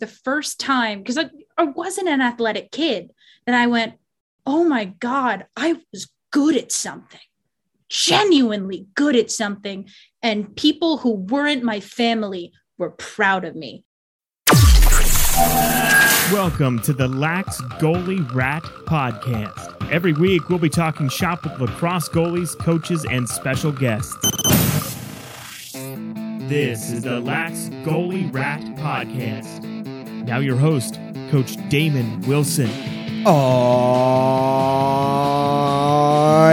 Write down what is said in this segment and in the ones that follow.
the first time because I, I wasn't an athletic kid that I went, oh my God, I was good at something, genuinely good at something. And people who weren't my family were proud of me. Welcome to the Lax Goalie Rat Podcast. Every week, we'll be talking shop with lacrosse goalies, coaches, and special guests. This is the Lax Goalie Rat Podcast. Now, your host, Coach Damon Wilson. Oh,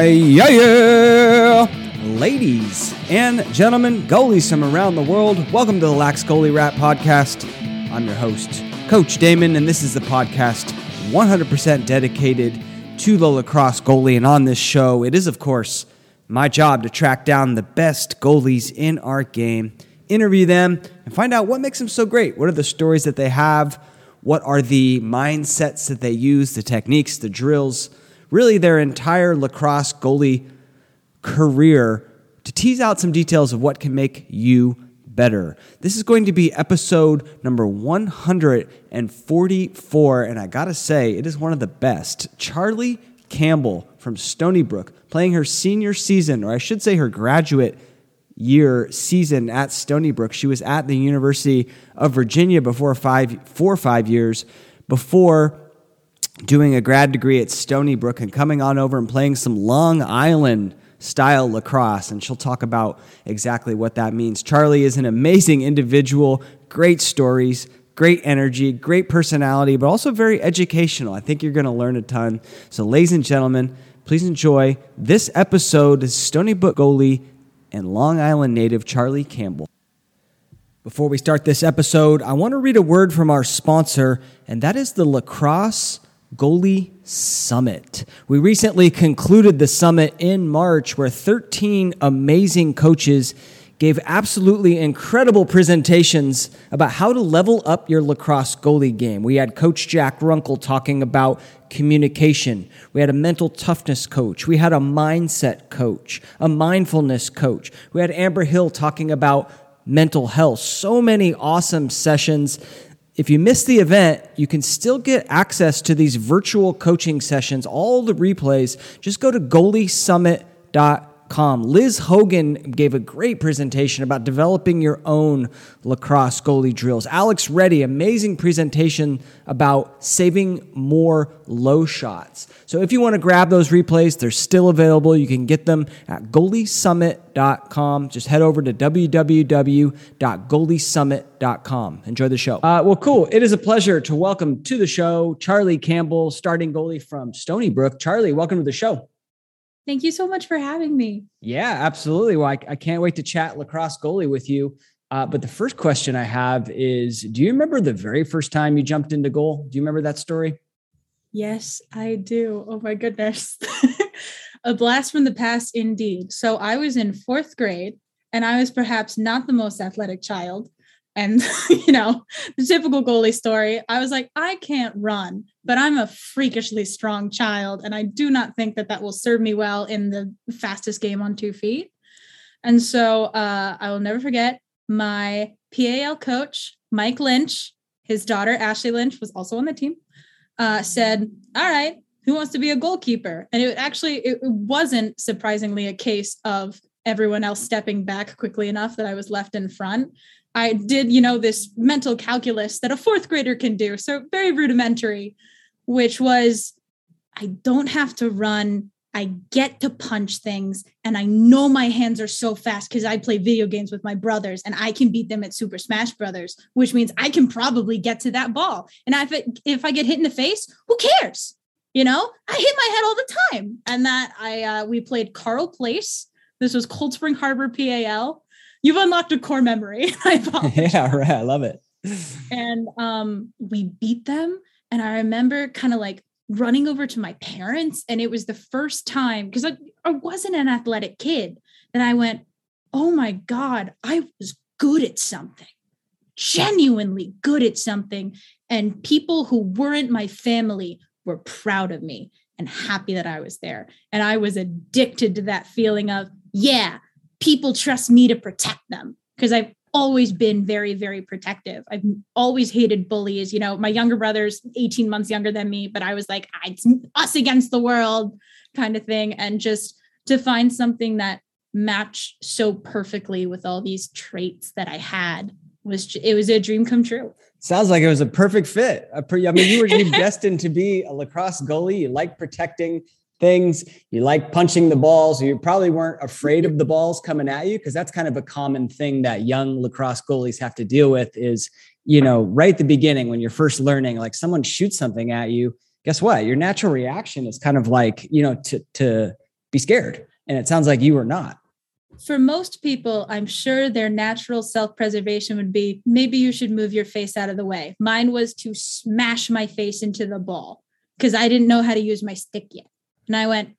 yeah, yeah. Ladies and gentlemen, goalies from around the world, welcome to the Lax Goalie Rat Podcast. I'm your host, Coach Damon, and this is the podcast 100% dedicated to the lacrosse goalie. And on this show, it is, of course, my job to track down the best goalies in our game interview them, and find out what makes them so great. What are the stories that they have? What are the mindsets that they use, the techniques, the drills, really their entire lacrosse goalie career to tease out some details of what can make you better. This is going to be episode number 144, and I gotta say, it is one of the best. Charlie Campbell from Stony Brook playing her senior season, or I should say her graduate year season at Stony Brook. She was at the University of Virginia before five, four or five years before doing a grad degree at Stony Brook and coming on over and playing some Long Island style lacrosse. And she'll talk about exactly what that means. Charlie is an amazing individual, great stories. Great energy, great personality, but also very educational. I think you're going to learn a ton. So, ladies and gentlemen, please enjoy this episode. Stony Brook goalie and Long Island native Charlie Campbell. Before we start this episode, I want to read a word from our sponsor, and that is the Lacrosse Goalie Summit. We recently concluded the summit in March where 13 amazing coaches gave absolutely incredible presentations about how to level up your lacrosse goalie game. We had Coach Jack Runkle talking about communication. We had a mental toughness coach. We had a mindset coach, a mindfulness coach. We had Amber Hill talking about mental health. So many awesome sessions. If you missed the event, you can still get access to these virtual coaching sessions, all the replays. Just go to goaliesummit.com Liz Hogan gave a great presentation about developing your own lacrosse goalie drills. Alex Reddy, amazing presentation about saving more low shots. So if you want to grab those replays, they're still available. You can get them at goaliesummit.com. Just head over to www.goaliesummit.com. Enjoy the show. Uh, well, cool. It is a pleasure to welcome to the show Charlie Campbell, starting goalie from Stony Brook. Charlie, welcome to the show. Thank you so much for having me. Yeah, absolutely. Well, I, I can't wait to chat lacrosse goalie with you. Uh, but the first question I have is Do you remember the very first time you jumped into goal? Do you remember that story? Yes, I do. Oh my goodness. a blast from the past, indeed. So I was in fourth grade and I was perhaps not the most athletic child and you know the typical goalie story i was like i can't run but i'm a freakishly strong child and i do not think that that will serve me well in the fastest game on two feet and so uh, i will never forget my pal coach mike lynch his daughter ashley lynch was also on the team uh, said all right who wants to be a goalkeeper and it actually it wasn't surprisingly a case of everyone else stepping back quickly enough that I was left in front. I did, you know, this mental calculus that a fourth grader can do. So very rudimentary, which was I don't have to run. I get to punch things. And I know my hands are so fast because I play video games with my brothers and I can beat them at Super Smash Brothers, which means I can probably get to that ball. And if, it, if I get hit in the face, who cares? You know, I hit my head all the time. And that I, uh, we played Carle Place. This was Cold Spring Harbor, PAL you've unlocked a core memory. yeah, right. I love it. And um, we beat them. And I remember kind of like running over to my parents. And it was the first time because I, I wasn't an athletic kid that I went, oh my God, I was good at something, genuinely good at something. And people who weren't my family were proud of me and happy that I was there. And I was addicted to that feeling of, yeah, people trust me to protect them because I've always been very, very protective. I've always hated bullies. You know, my younger brother's 18 months younger than me, but I was like, ah, it's us against the world kind of thing. And just to find something that matched so perfectly with all these traits that I had was it was a dream come true. Sounds like it was a perfect fit. I mean, you were destined to be a lacrosse goalie. You like protecting things. You like punching the balls. You probably weren't afraid of the balls coming at you because that's kind of a common thing that young lacrosse goalies have to deal with is, you know, right at the beginning when you're first learning, like someone shoots something at you, guess what? Your natural reaction is kind of like, you know, to to be scared. And it sounds like you were not. For most people, I'm sure their natural self preservation would be maybe you should move your face out of the way. Mine was to smash my face into the ball because I didn't know how to use my stick yet. And I went,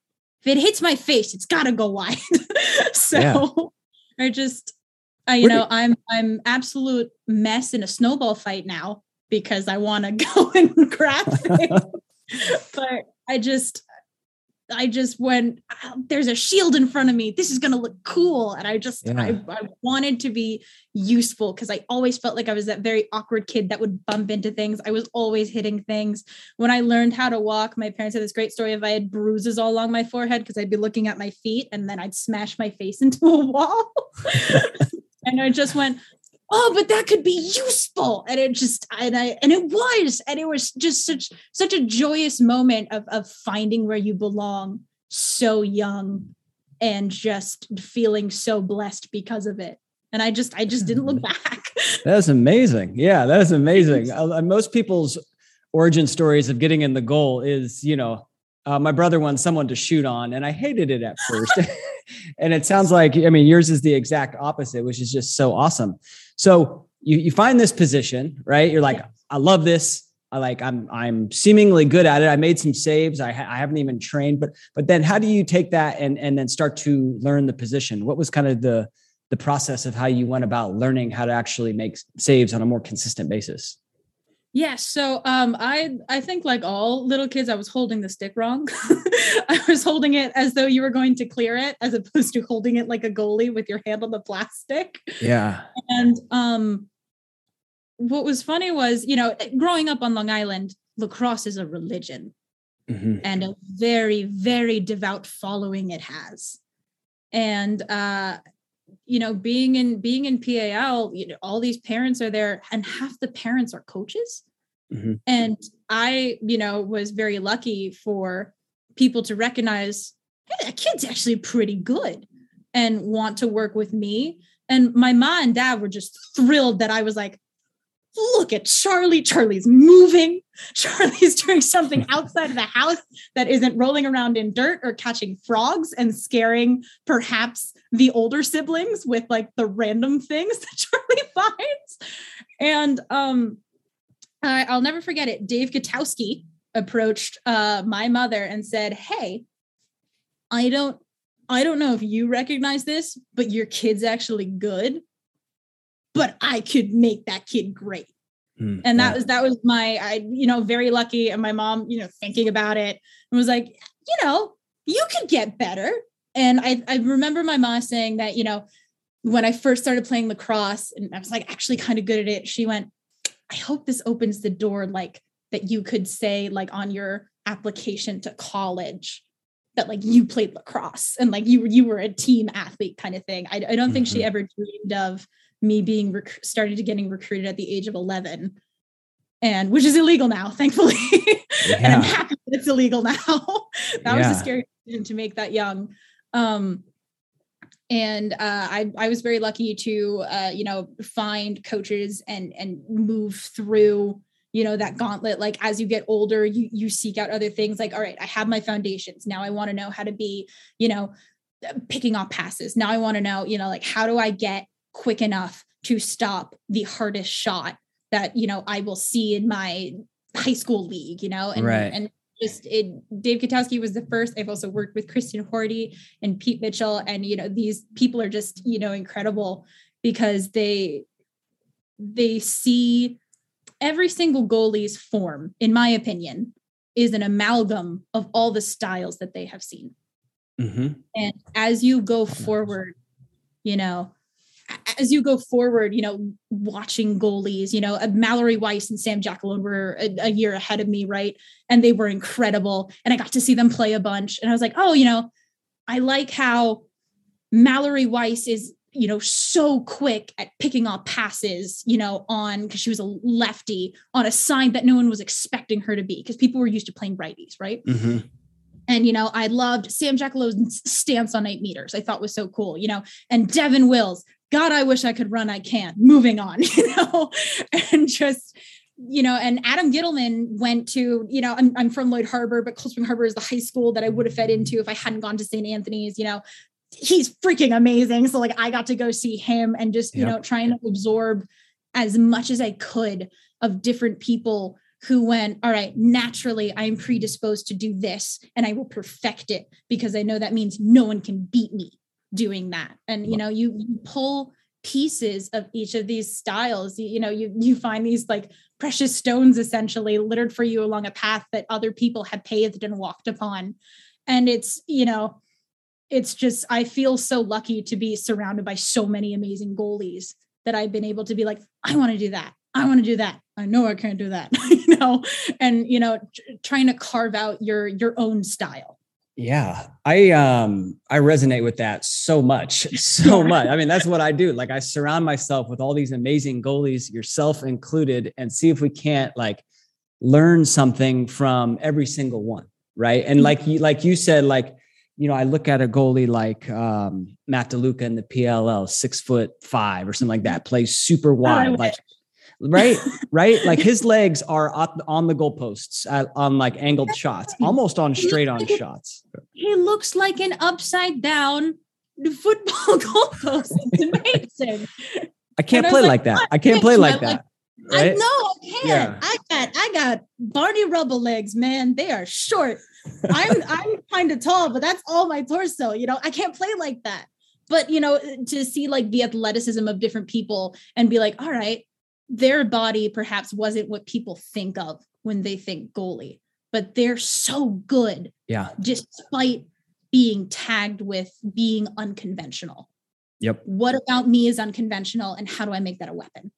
if it hits my face, it's got to go wide. so yeah. I just, I, you know, I'm I'm absolute mess in a snowball fight now because I want to go and grab things. but I just, I just went, there's a shield in front of me. This is going to look cool. And I just, yeah. I, I wanted to be useful because I always felt like I was that very awkward kid that would bump into things. I was always hitting things. When I learned how to walk, my parents had this great story of I had bruises all along my forehead because I'd be looking at my feet and then I'd smash my face into a wall. and I just went, oh but that could be useful. And it just and i and it was and it was just such such a joyous moment of of finding where you belong so young and just feeling so blessed because of it. And i just i just didn't look back. That's amazing. Yeah that's amazing. Uh, most people's origin stories of getting in the goal is you know uh, my brother wanted someone to shoot on and i hated it at first and it sounds like i mean yours is the exact opposite which is just so awesome so you, you find this position, right? You're like, I love this. I like I'm I'm seemingly good at it. I made some saves. I, ha- I haven't even trained, but but then how do you take that and and then start to learn the position? What was kind of the the process of how you went about learning how to actually make saves on a more consistent basis? Yes. So um, I I think like all little kids, I was holding the stick wrong. I was holding it as though you were going to clear it, as opposed to holding it like a goalie with your hand on the plastic. Yeah. And um, what was funny was, you know, growing up on Long Island, lacrosse is a religion, mm-hmm. and a very very devout following it has. And uh, you know being in being in pal you know all these parents are there and half the parents are coaches mm-hmm. and i you know was very lucky for people to recognize hey that kid's actually pretty good and want to work with me and my mom and dad were just thrilled that i was like look at Charlie. Charlie's moving. Charlie's doing something outside of the house that isn't rolling around in dirt or catching frogs and scaring perhaps the older siblings with like the random things that Charlie finds. And um, I, I'll never forget it. Dave Katowski approached uh, my mother and said, Hey, I don't I don't know if you recognize this, but your kid's actually good but I could make that kid great. Mm, and that was that was my I you know very lucky and my mom you know thinking about it and was like you know you could get better and I I remember my mom saying that you know when I first started playing lacrosse and I was like actually kind of good at it she went I hope this opens the door like that you could say like on your application to college that like you played lacrosse and like you you were a team athlete kind of thing I, I don't think mm-hmm. she ever dreamed of me being rec- started to getting recruited at the age of 11 and which is illegal now thankfully. Yeah. and i'm happy that it's illegal now. That yeah. was a scary decision to make that young. Um and uh, I, I was very lucky to uh, you know find coaches and and move through you know that gauntlet. Like as you get older you you seek out other things like all right i have my foundations. Now i want to know how to be you know picking off passes. Now i want to know you know like how do i get quick enough to stop the hardest shot that you know I will see in my high school league, you know, and right. and just it Dave Katowski was the first. I've also worked with Kristen Horty and Pete Mitchell, and you know these people are just you know incredible because they they see every single goalie's form, in my opinion, is an amalgam of all the styles that they have seen. Mm-hmm. And as you go forward, you know, as you go forward, you know, watching goalies, you know, uh, Mallory Weiss and Sam Jackalone were a, a, year ahead of me, right? And they were incredible. And I got to see them play a bunch. And I was like, oh, you know, I like how Mallory Weiss is, you know, so quick at picking off passes, you know, on because she was a lefty on a side that no one was expecting her to be because people were used to playing righties, right? Mm-hmm. And, you know, I loved Sam Jackalone's stance on eight meters. I thought was so cool, you know, and Devon Wills. God, I wish I could run. I can't. Moving on, you know, and just, you know, and Adam Ghitelman went to, you know, I'm, I'm from Lloyd Harbor, but Cold Spring Harbor is the high school that I would have fed into if I hadn't gone to St. Anthony's, you know, he's freaking amazing. So like I got to go see him and just, you yep. know, trying to absorb as much as I could of different people who went, all right, naturally, I'm predisposed to do this and I will perfect it because I know that means no one can beat me doing that. And, you know, you, you pull pieces of each of these styles, you, you know, you, you find these like precious stones essentially littered for you along a path that other people had paved and walked upon. And it's, you know, it's just, I feel so lucky to be surrounded by so many amazing goalies that I've been able to be like, I want to do that. I want to do that. I know I can't do that, you know, and you know, trying to carve out your your own style. Yeah, I um I resonate with that so much, so much. I mean, that's what I do. Like I surround myself with all these amazing goalies, yourself included, and see if we can't like learn something from every single one, right? And like you like you said, like you know, I look at a goalie like um, Matt DeLuca in the PLL, six foot five or something like that, plays super wide, like right right like his legs are on the goalposts on like angled shots almost on straight on shots he looks like an upside down football goalpost it's amazing i can't play like, like that i can't play like that right? I know I can't. Yeah. I got I got Barney Rubble legs, man. They are short. I'm I'm kind of tall, but that's all my torso. You know, I can't play like that. But you know, to see like the athleticism of different people and be like, all right, their body perhaps wasn't what people think of when they think goalie, but they're so good. Yeah. Despite being tagged with being unconventional. Yep. What about me is unconventional and how do I make that a weapon?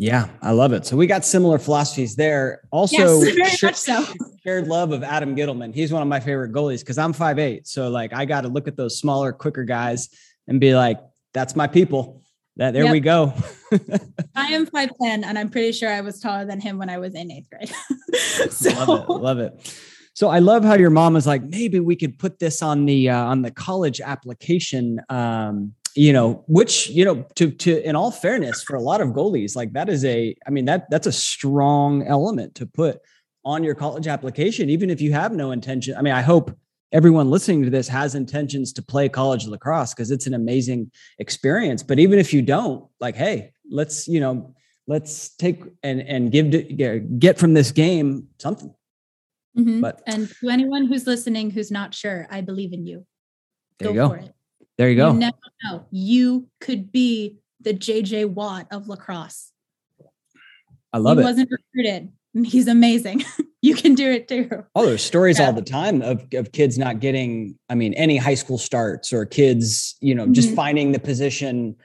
Yeah, I love it. So we got similar philosophies there. Also, yes, very much so. shared love of Adam Ghitelman. He's one of my favorite goalies because I'm 5'8. So like I got to look at those smaller, quicker guys and be like, that's my people. That there yep. we go. I am 5'10 and I'm pretty sure I was taller than him when I was in eighth grade. so love it. Love it. So I love how your mom is like, maybe we could put this on the uh, on the college application. Um, you know, which you know, to to in all fairness, for a lot of goalies, like that is a, I mean that that's a strong element to put on your college application, even if you have no intention. I mean, I hope everyone listening to this has intentions to play college lacrosse because it's an amazing experience. But even if you don't, like, hey, let's you know, let's take and and give to, get from this game something. Mm-hmm. But and to anyone who's listening who's not sure, I believe in you. There go, you go. for it. There you go. You never know. You could be the JJ Watt of lacrosse. I love he it. Wasn't recruited. He's amazing. you can do it too. Oh, there's stories yeah. all the time of, of kids not getting, I mean, any high school starts or kids, you know, mm-hmm. just finding the position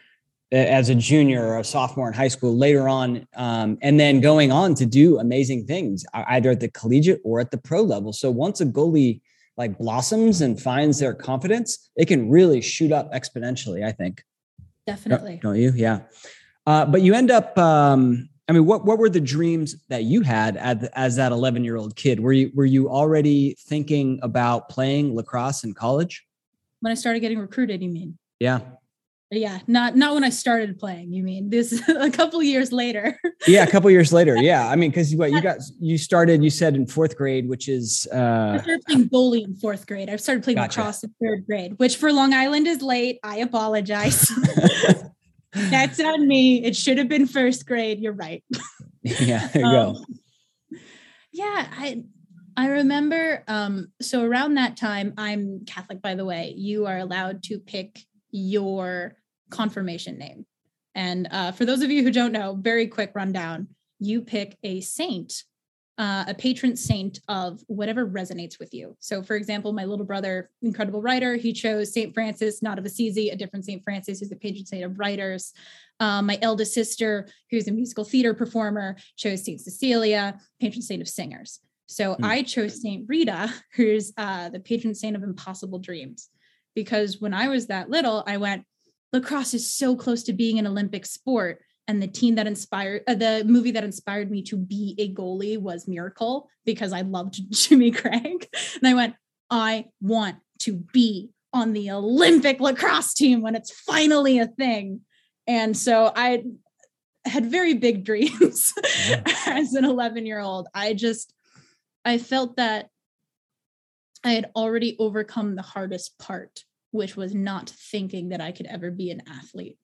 as a junior or a sophomore in high school later on, um, and then going on to do amazing things either at the collegiate or at the pro level. So once a goalie like blossoms and finds their confidence, it can really shoot up exponentially. I think. Definitely. Don't you? Yeah. Uh, but you end up um, I mean, what what were the dreams that you had as, as that 11 year old kid? Were you were you already thinking about playing lacrosse in college? When I started getting recruited, you mean? Yeah. Yeah, not not when I started playing. You mean this a couple years later? yeah, a couple years later. Yeah, I mean, because what you got, you started. You said in fourth grade, which is uh, I started playing goalie in fourth grade. I started playing gotcha. lacrosse in third grade, which for Long Island is late. I apologize. That's on me. It should have been first grade. You're right. yeah, there you um, go. Yeah, I I remember um so around that time I'm Catholic by the way. You are allowed to pick your confirmation name. And uh, for those of you who don't know, very quick rundown, you pick a saint uh, a patron saint of whatever resonates with you. So, for example, my little brother, incredible writer, he chose Saint Francis, not of Assisi, a different Saint Francis, who's the patron saint of writers. Um, my eldest sister, who's a musical theater performer, chose Saint Cecilia, patron saint of singers. So mm. I chose Saint Rita, who's uh, the patron saint of impossible dreams, because when I was that little, I went, lacrosse is so close to being an Olympic sport and the team that inspired uh, the movie that inspired me to be a goalie was Miracle because I loved Jimmy Craig. And I went, I want to be on the Olympic lacrosse team when it's finally a thing. And so I had very big dreams yeah. as an 11 year old. I just, I felt that I had already overcome the hardest part, which was not thinking that I could ever be an athlete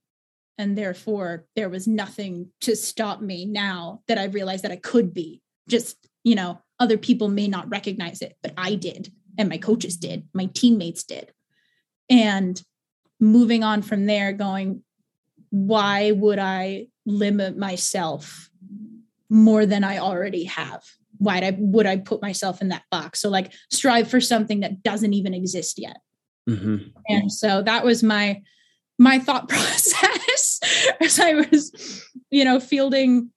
and therefore there was nothing to stop me now that i realized that i could be. Just you know other people may not recognize it but i did and my coaches did my teammates did. And moving on from there going why would i limit myself more than i already have? Why would I, would I put myself in that box? So like strive for something that doesn't even exist yet. Mm-hmm. and so that was my my thought process as I was, you know, fielding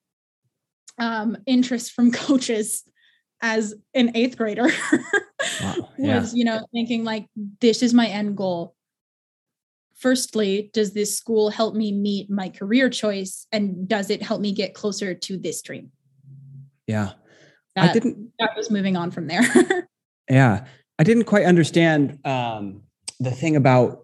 um, interest from coaches as an eighth grader wow. yeah. was, you know, thinking like, this is my end goal. Firstly, does this school help me meet my career choice? And does it help me get closer to this dream? Yeah. That, I didn't, that was moving on from there. yeah. I didn't quite understand um, the thing about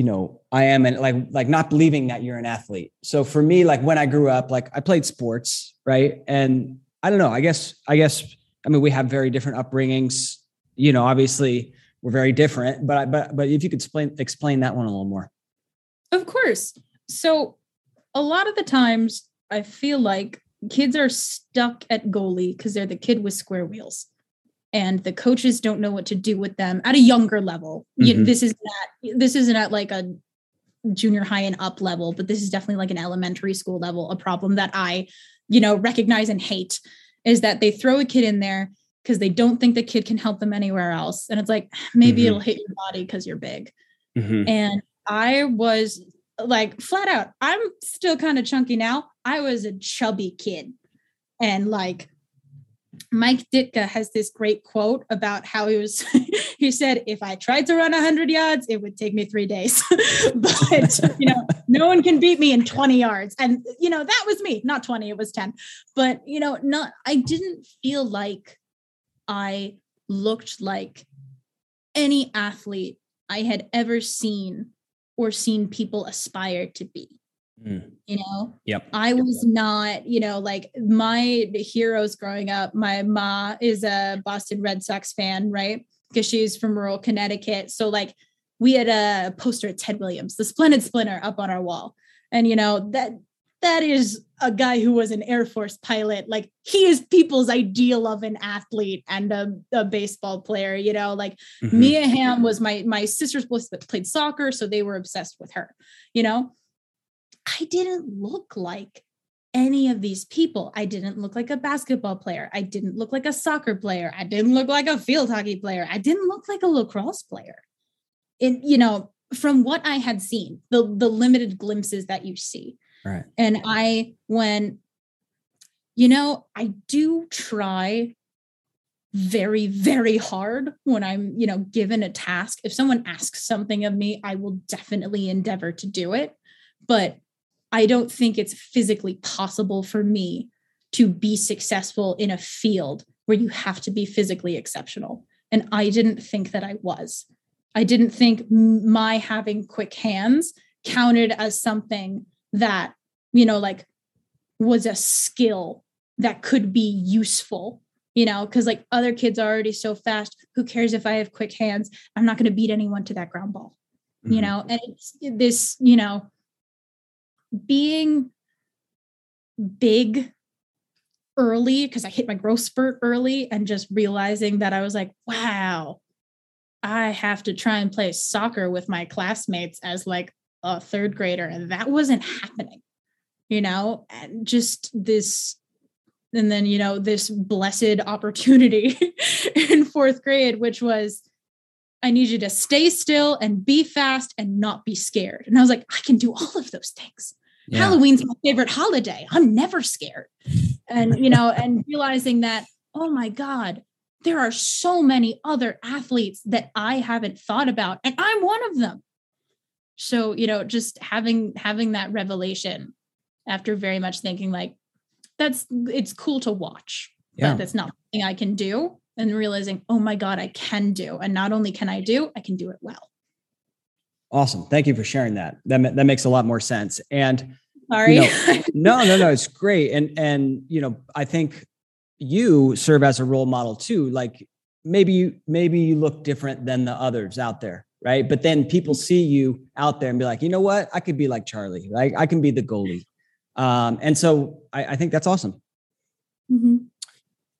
you know i am and like like not believing that you're an athlete. So for me like when i grew up like i played sports right? And i don't know i guess i guess i mean we have very different upbringings. You know obviously we're very different but I, but but if you could explain explain that one a little more. Of course. So a lot of the times i feel like kids are stuck at goalie because they're the kid with square wheels and the coaches don't know what to do with them at a younger level. Mm-hmm. You, this is not this isn't at like a junior high and up level, but this is definitely like an elementary school level. A problem that I, you know, recognize and hate is that they throw a kid in there because they don't think the kid can help them anywhere else, and it's like maybe mm-hmm. it'll hit your body because you're big. Mm-hmm. And I was like flat out. I'm still kind of chunky now. I was a chubby kid, and like Mike Ditka has this great quote about how he was, he said, if I tried to run 100 yards, it would take me three days. but, you know, no one can beat me in 20 yards. And, you know, that was me, not 20, it was 10. But, you know, not, I didn't feel like I looked like any athlete I had ever seen or seen people aspire to be. Mm. You know, yep. I was not, you know, like my heroes growing up. My ma is a Boston Red Sox fan, right? Because she's from rural Connecticut. So, like, we had a poster of Ted Williams, the Splendid Splinter, up on our wall. And, you know, that that is a guy who was an Air Force pilot. Like he is people's ideal of an athlete and a, a baseball player. You know, like mm-hmm. Mia Hamm was my my sister's played soccer, so they were obsessed with her. You know, I didn't look like any of these people. I didn't look like a basketball player. I didn't look like a soccer player. I didn't look like a field hockey player. I didn't look like a lacrosse player. It, you know, from what I had seen, the the limited glimpses that you see. Right. And I when you know, I do try very very hard when i'm you know given a task if someone asks something of me i will definitely endeavor to do it but I don't think it's physically possible for me to be successful in a field where you have to be physically exceptional. And I didn't think that I was. I didn't think my having quick hands counted as something that, you know, like was a skill that could be useful, you know, because like other kids are already so fast. Who cares if I have quick hands? I'm not going to beat anyone to that ground ball, mm-hmm. you know, and it's this, you know, being big early because I hit my growth spurt early and just realizing that I was like, wow, I have to try and play soccer with my classmates as like a third grader. And that wasn't happening, you know, and just this and then you know this blessed opportunity in fourth grade which was i need you to stay still and be fast and not be scared and i was like i can do all of those things yeah. halloween's my favorite holiday. I'm never scared. And you know and realizing that oh my god there are so many other athletes that i haven't thought about and i'm one of them. So you know just having having that revelation after very much thinking like that's it's cool to watch yeah. but that's not something i can do and realizing oh my god i can do. And not only can i do i can do it well awesome. Thank you for sharing that. That, that makes a lot more sense. And sorry. you know, no no no it's great. And and you know i think you serve as a role model too. Like maybe you maybe you look different than the others out there right? But then people see you out there and be like you know what? I could be like charlie. Like i can be the goalie. Um, and so I, I, think that's awesome. Mm-hmm.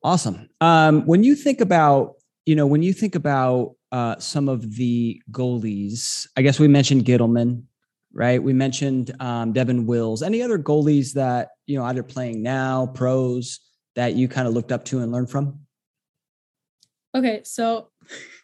Awesome. Um, when you think about, you know, when you think about uh, some of the goalies, I guess we mentioned Ghitelman, right? We mentioned um, Devon Wills. Any other goalies that you know either playing now, pros that you kind of looked up to and learned from? Okay, so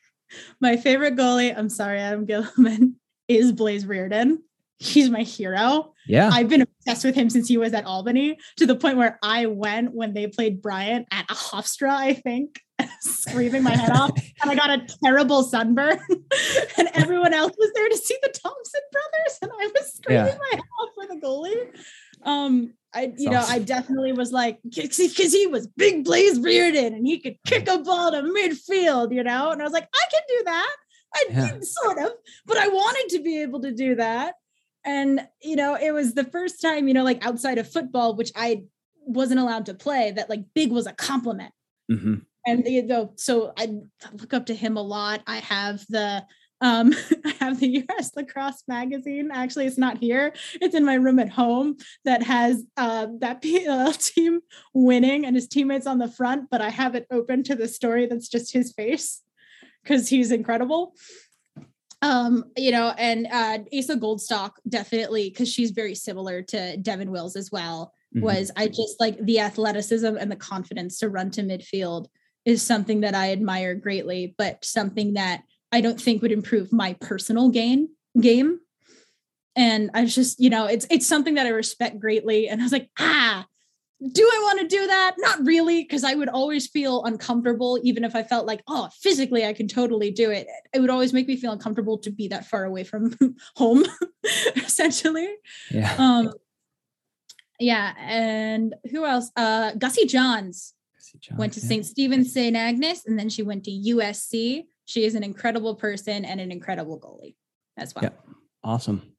my favorite goalie, I'm sorry, Adam Ghitelman, is Blaze Riorden he's my hero. Yeah. I've been obsessed with him since he was at Albany to the point where I went when they played Bryant at a Hofstra, I think, screaming my head off. And I got a terrible sunburn. and everyone else was there to see the Thompson brothers. And I was screaming yeah. my head off for the goalie. Um, I, you know, I definitely was like, because he was big Blaze Riorden and he could kick a ball to midfield, you know? And I was like, I can do that. I yeah. sort of, but I wanted to be able to do that and you know it was the first time you know like outside of football which i wasn't allowed to play that like big was a compliment. Mm-hmm. and you know so i look up to him a lot. I have the um i have the us lacrosse magazine. Actually it's not here. It's in my room at home that has uh that pll team winning and his teammates on the front but i have it open to the story that's just his face because he's incredible um you know and uh asa goldstock definitely because she's very similar to devon wills as well mm-hmm. was i just like the athleticism and the confidence to run to midfield is something that i admire greatly but something that i don't think would improve my personal gain game and i was just you know it's it's something that i respect greatly and i was like ah do I want to do that? Not really, because I would always feel uncomfortable, even if I felt like, oh, physically I can totally do it. It would always make me feel uncomfortable to be that far away from home, essentially. Yeah. Um, yeah. And who else? Uh, Gussie Johns, Gussie Johns went to yeah. St. Stephen's St. Agnes, and then she went to USC. She is an incredible person and an incredible goalie as well. Yeah. Awesome.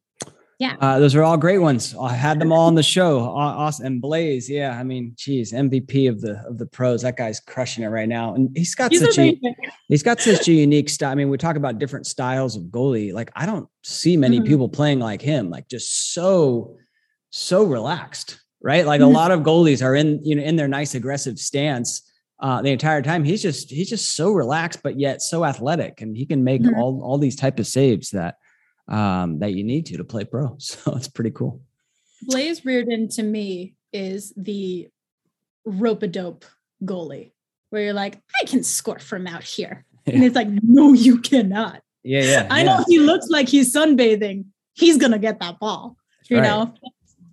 Yeah. Uh, those are all great ones. I had them all on the show. Awesome. And Blaze, yeah. I mean, geez, MVP of the of the pros. That guy's crushing it right now. And he's got he's such a he's got such a unique style. I mean, we talk about different styles of goalie. Like, I don't see many mm-hmm. people playing like him, like just so, so relaxed, right? Like mm-hmm. a lot of goalies are in, you know, in their nice aggressive stance. Uh, the entire time he's just he's just so relaxed but yet so athletic and he can make mm-hmm. all all these type of saves that um, that you need to to play pro. So it's pretty cool. Blaze Riorden to me is the rope a dope goalie, where you're like, I can score from out here. Yeah. And it's like, no, you cannot. Yeah, yeah. I yeah. know he looks like he's sunbathing. He's gonna get that ball. You right. know,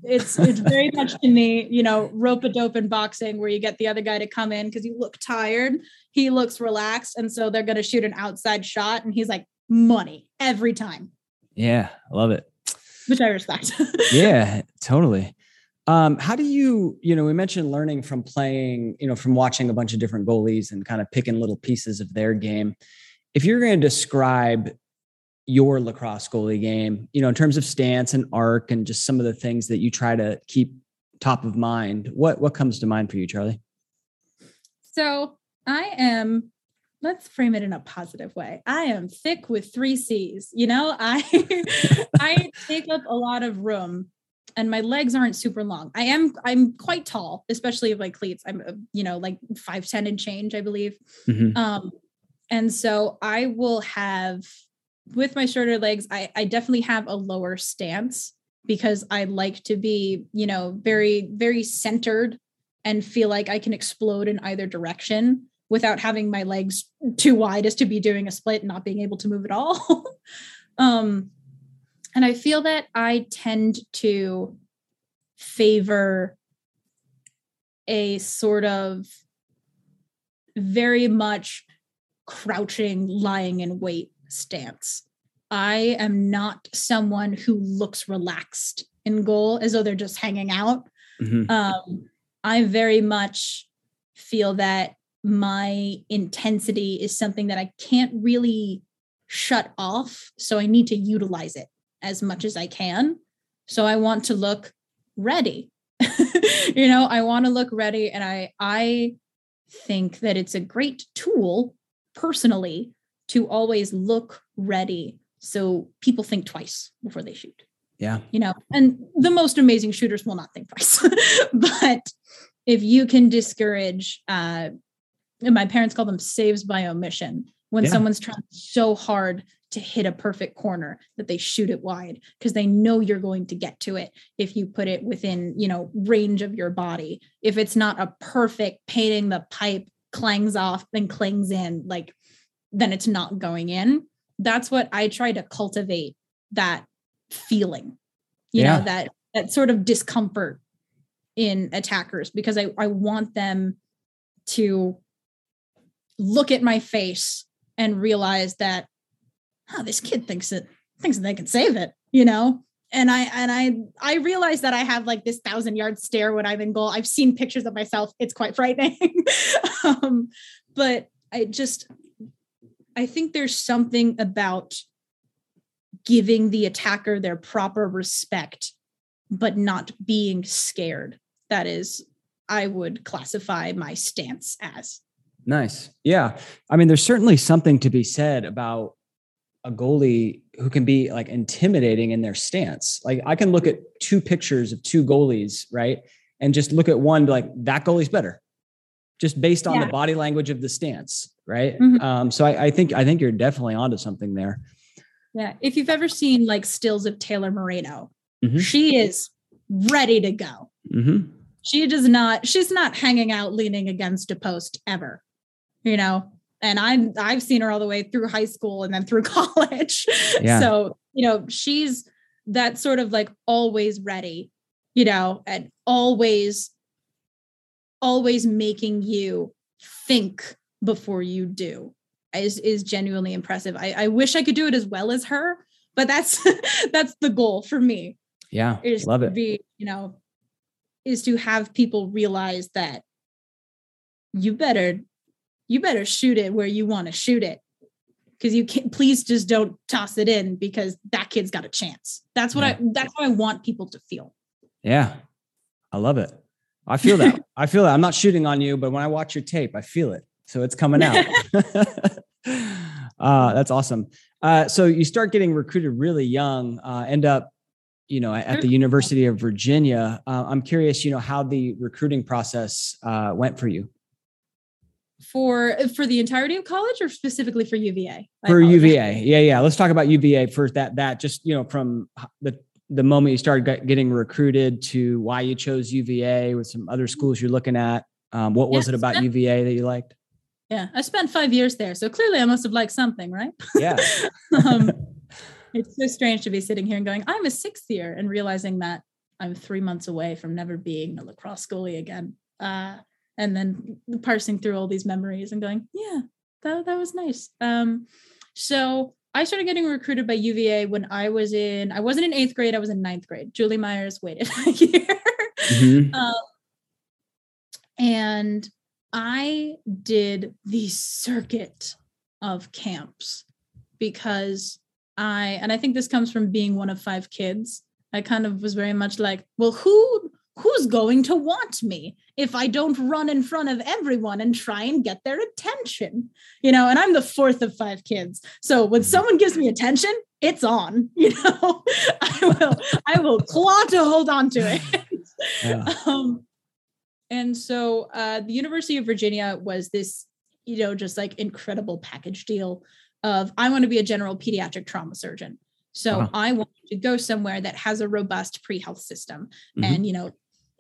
it's it's very much to me, you know, rope a dope in boxing where you get the other guy to come in because you look tired, he looks relaxed, and so they're gonna shoot an outside shot, and he's like, money every time. Yeah, I love it. Which I respect. yeah, totally. Um, how do you, you know, we mentioned learning from playing, you know, from watching a bunch of different goalies and kind of picking little pieces of their game. If you're going to describe your lacrosse goalie game, you know, in terms of stance and arc and just some of the things that you try to keep top of mind, what what comes to mind for you, Charlie? So I am let's frame it in a positive way. I am thick with three C's. You know, I I take up a lot of room and my legs aren't super long. I am I'm quite tall, especially of like cleats. I'm you know like 5'10 and change, I believe. Mm-hmm. Um and so I will have with my shorter legs, I, I definitely have a lower stance because I like to be, you know, very, very centered and feel like I can explode in either direction without having my legs too wide as to be doing a split and not being able to move at all. um, and I feel that I tend to favor a sort of very much crouching, lying in wait stance. I am not someone who looks relaxed in goal as though they're just hanging out. Mm-hmm. Um, I very much feel that my intensity is something that I can't really shut off. So I need to utilize it as much as I can. So I want to look ready. you know, I want to look ready and I I think that it's a great tool personally to always look ready so people think twice before they shoot. Yeah. You know, and the most amazing shooters will not think twice. but if you can discourage uh my parents call them saves by omission when yeah. someone's trying so hard to hit a perfect corner that they shoot it wide because they know you're going to get to it if you put it within you know range of your body if it's not a perfect painting the pipe clangs off and clings in like then it's not going in that's what i try to cultivate that feeling you yeah. know that that sort of discomfort in attackers because i i want them to look at my face and realize that oh, this kid thinks that thinks that they can save it, you know? And I and I I realize that I have like this thousand yard stare when I'm in goal. I've seen pictures of myself. It's quite frightening. um, but I just I think there's something about giving the attacker their proper respect, but not being scared. That is, I would classify my stance as. Nice. Yeah. I mean, there's certainly something to be said about a goalie who can be like intimidating in their stance. Like I can look at two pictures of two goalies, right? And just look at one, like that goalie's better, just based on yeah. the body language of the stance, right? Mm-hmm. Um, so I, I, think I think you're definitely onto something there. Yeah. If you've ever seen like stills of Taylor Moreno, mm-hmm. she is ready to go. Mm-hmm. She does not, she's not hanging out leaning against a post ever. You know, and I'm I've seen her all the way through high school and then through college. Yeah. So, you know, she's that sort of like always ready, you know, and always always making you think before you do is is genuinely impressive. I, I wish I could do it as well as her, but that's that's the goal for me. Yeah. Love it. Be, you know, is to have people realize that you better you better shoot it where you want to shoot it. Because you can please just don't toss it in because that kid's got a chance. That's what yeah. i that's what i want people to feel. Yeah. I love it. I feel that. I feel that. I'm not shooting on you but when i watch your tape i feel it. So it's coming out. Uh, that's awesome. Uh, so you start getting recruited really young uh, end up you know at the university of virginia. Uh, i'm curious you know how the recruiting process uh, went for you for for the entirety of college or specifically for UVA? For UVA, yeah, yeah. Let's talk about UVA first. That that just you know from the the moment you started getting recruited to why you chose UVA with some other schools you're looking at. Um, what was yeah, it about spent, UVA that you liked? Yeah, I spent five years there, so clearly I must have liked something, right? Yeah. um, it's so strange to be sitting here and going, I'm a sixth year, and realizing that I'm three months away from never being a lacrosse goalie again. Uh, and then parsing through all these memories and going, yeah, that, that was nice. Um, so I started getting recruited by UVA when I was in, I wasn't in eighth grade, I was in ninth grade. Julie Myers waited a year. Mm-hmm. Um, and I did the circuit of camps because I, and I think this comes from being one of five kids. I kind of was very much like, well, who who's going to want me if I don't run in front of everyone and try and get their attention? You know, and I'm the fourth of five kids. So when mm-hmm. someone gives me attention, it's on, you know, I will, I will claw to hold on to it. Yeah. Um, and so uh, the University of Virginia was this, you know, just like incredible package deal of I want to be a general pediatric trauma surgeon. So uh-huh. I want to go somewhere that has a robust pre-health system. Mm-hmm. And, you know,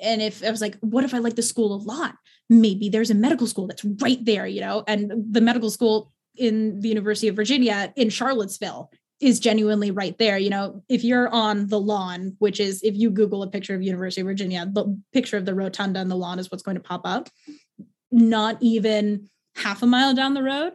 and if I was like, what if I like the school a lot? Maybe there's a medical school that's right there, you know, and the medical school in the University of Virginia in Charlottesville is genuinely right there. You know, if you're on the lawn, which is if you Google a picture of University of Virginia, the picture of the rotunda and the lawn is what's going to pop up. Not even half a mile down the road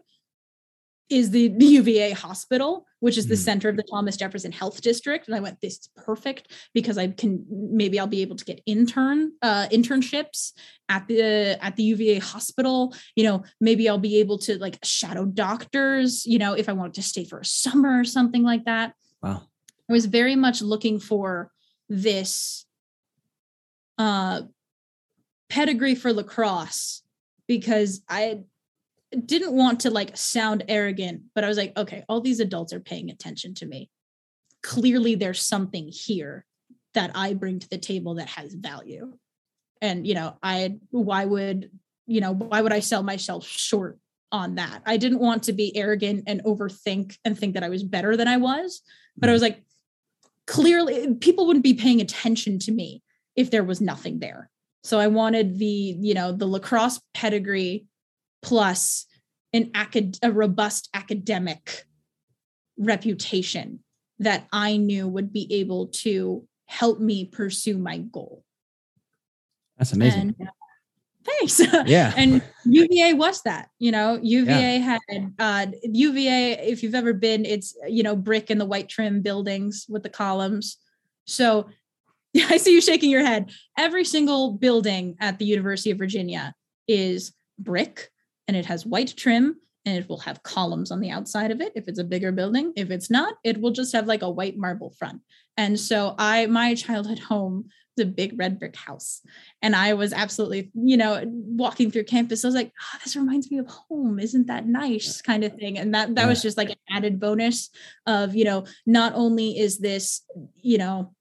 is the, the UVA hospital, which is the mm. center of the Thomas Jefferson Health District. And I went, this is perfect because I can maybe I'll be able to get intern uh, internships at the at the UVA hospital. You know, maybe I'll be able to like shadow doctors. You know, if I wanted to stay for a summer or something like that. Wow, I was very much looking for this uh, pedigree for lacrosse because I didn't want to like sound arrogant, but I was like, okay, all these adults are paying attention to me. Clearly, there's something here that I bring to the table that has value. And, you know, I, why would, you know, why would I sell myself short on that? I didn't want to be arrogant and overthink and think that I was better than I was. But I hmm. was like, clearly, people wouldn't be paying attention to me if there was nothing there. So I wanted the, you know, the lacrosse pedigree plus an acad- a robust academic reputation that I knew would be able to help me pursue my goal. That's amazing. And, uh, thanks. Yeah. and UVA was that, you know, UVA yeah. had uh UVA, if you've ever been, it's you know, brick and the white trim buildings with the columns. So I see you shaking your head. Every single building at the University of Virginia is brick and it has white trim and it will have columns on the outside of it. If it's a bigger building if it's not it will just have like a white marble front. And so i my childhood home the big red brick house. And i was absolutely you know walking through campus i was like oh, this reminds me of home. Isn't that nice? Kind of thing. And that that was just like an added bonus of you know not only is this you know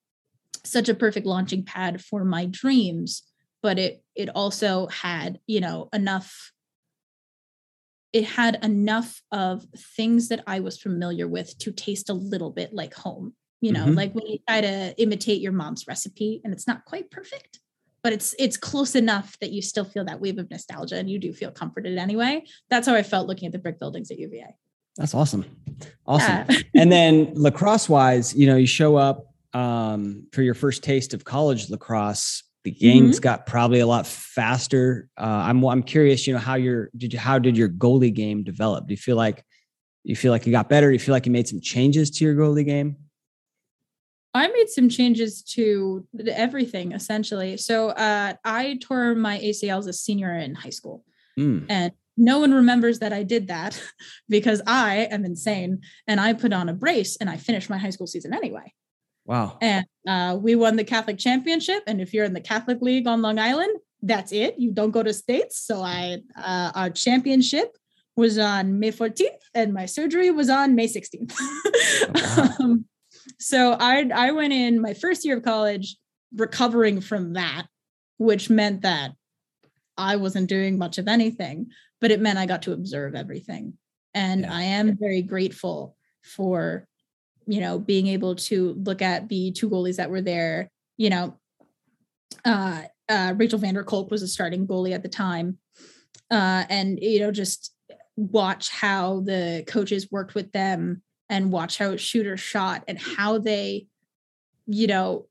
such a perfect launching pad for my dreams but it it also had you know enough it had enough of things that I was familiar with to taste a little bit like home. You know, mm-hmm. like when you try to imitate your mom's recipe and it's not quite perfect, but it's it's close enough that you still feel that wave of nostalgia and you do feel comforted anyway. That's how I felt looking at the brick buildings at UVA. That's awesome. Awesome. Yeah. and then lacrosse wise, you know, you show up um, for your first taste of college lacrosse the games mm-hmm. got probably a lot faster. Uh, I'm I'm curious, you know, how your did you how did your goalie game develop? Do you feel like you feel like you got better? Do you feel like you made some changes to your goalie game? I made some changes to everything essentially. So uh, I tore my ACL as a senior in high school, mm. and no one remembers that I did that because I am insane and I put on a brace and I finished my high school season anyway. Wow. And uh, we won the Catholic Championship. And if you're in the Catholic League on Long Island, that's it. You don't go to states. So I, uh, our championship was on May 14th and my surgery was on May 16th. wow. um, so I, I went in my first year of college recovering from that, which meant that I wasn't doing much of anything, but it meant I got to observe everything. And yeah. I am very grateful for you know, being able to look at the two goalies that were there, you know, uh, uh, Rachel Vander Kolk was a starting goalie at the time. Uh, and, you know, just watch how the coaches worked with them and watch how shooters shot and how they, you know,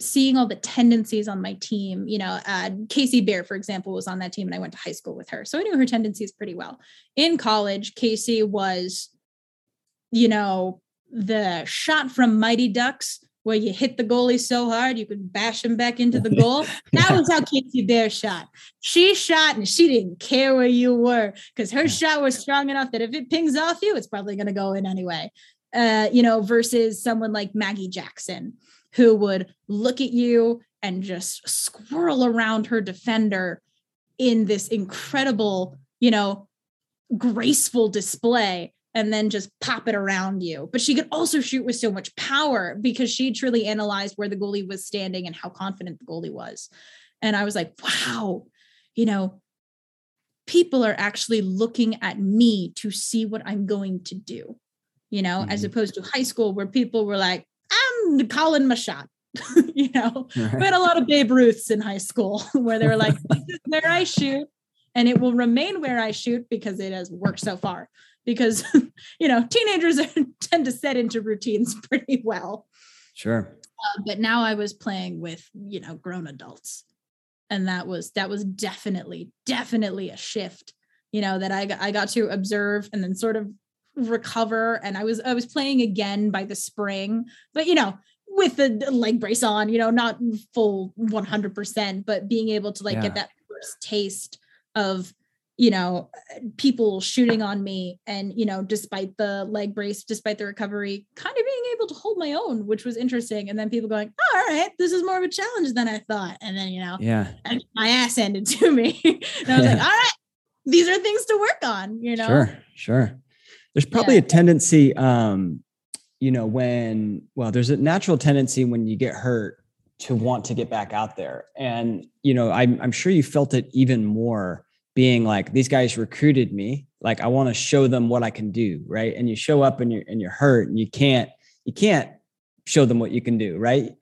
seeing all the tendencies on my team. You know, uh, Casey Bear, for example, was on that team and I went to high school with her. So I knew her tendencies pretty well. In college, Casey was, you know, the shot from Mighty Ducks where you hit the goalie so hard you could bash him back into the goal. That was how Casey Bear shot. She shot and she didn't care where you were because her shot was strong enough that if it pings off you, it's probably going to go in anyway. Uh, you know, versus someone like Maggie Jackson who would look at you and just squirrel around her defender in this incredible, you know, graceful display and then just pop it around you. But she could also shoot with so much power because she truly analyzed where the goalie was standing and how confident the goalie was. And I was like, wow, you know, people are actually looking at me to see what I'm going to do, you know, mm-hmm. as opposed to high school where people were like, I'm calling my shot. you know, we had a lot of Babe Ruths in high school where they were like, this is where I shoot, and it will remain where I shoot because it has worked so far. Because, you know, teenagers tend to set into routines pretty well. Sure. Uh, but now I was playing with, you know, grown adults. And that was that was definitely, definitely a shift, you know, that I got I got to observe and then sort of recover. And I was I was playing again by the spring, but you know, with the leg brace on, you know, not full 100%, but being able to like Yeah. get that first taste of, you know, people shooting on me and, you know, despite the leg brace, despite the recovery, kind of being able to hold my own, which was interesting. And then people going, oh, all right, this is more of a challenge than I thought. And then, you know, Yeah. my ass handed to me. and I was like, all right, these are things to work on, you know? Sure, sure. There's probably Yeah. a tendency, um, you know, when well, there's a natural tendency when you get hurt to want to get back out there, and you know, I'm I'm sure you felt it even more being like these guys recruited me, like I want to show them what I can do, right? And you show up and you're and you're hurt, and you can't you can't show them what you can do, right?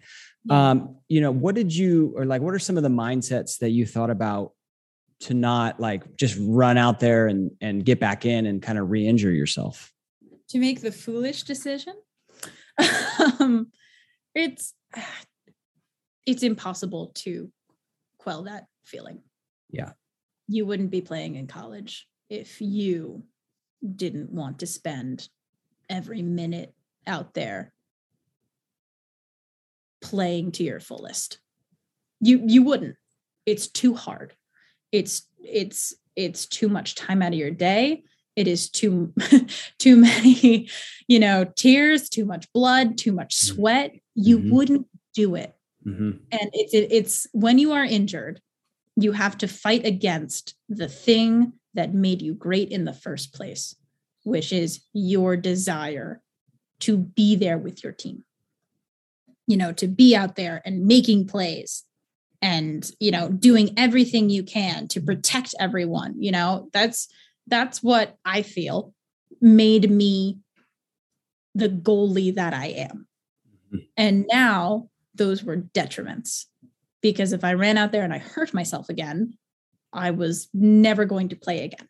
Yeah. Um, you know, what did you or like what are some of the mindsets that you thought about to not like just run out there and and get back in and kind of re-injure yourself? to make the foolish decision um, it's it's impossible to quell that feeling Yeah. You wouldn't be playing in college if you didn't want to spend every minute out there playing to your fullest you you wouldn't it's too hard it's it's it's too much time out of your day it is too too many you know tears too much blood too much Mhm. sweat you Mhm. wouldn't do it Mhm. and it's it, it's when you are injured you have to fight against the thing that made you great in the first place which is your desire to be there with your team. You know to be out there and making plays and you know doing everything you can to protect everyone you know? That's that's what i feel made me the goalie that i am. Mhm. and now those were detriments because if I ran out there and I hurt myself again, I was never going to play again.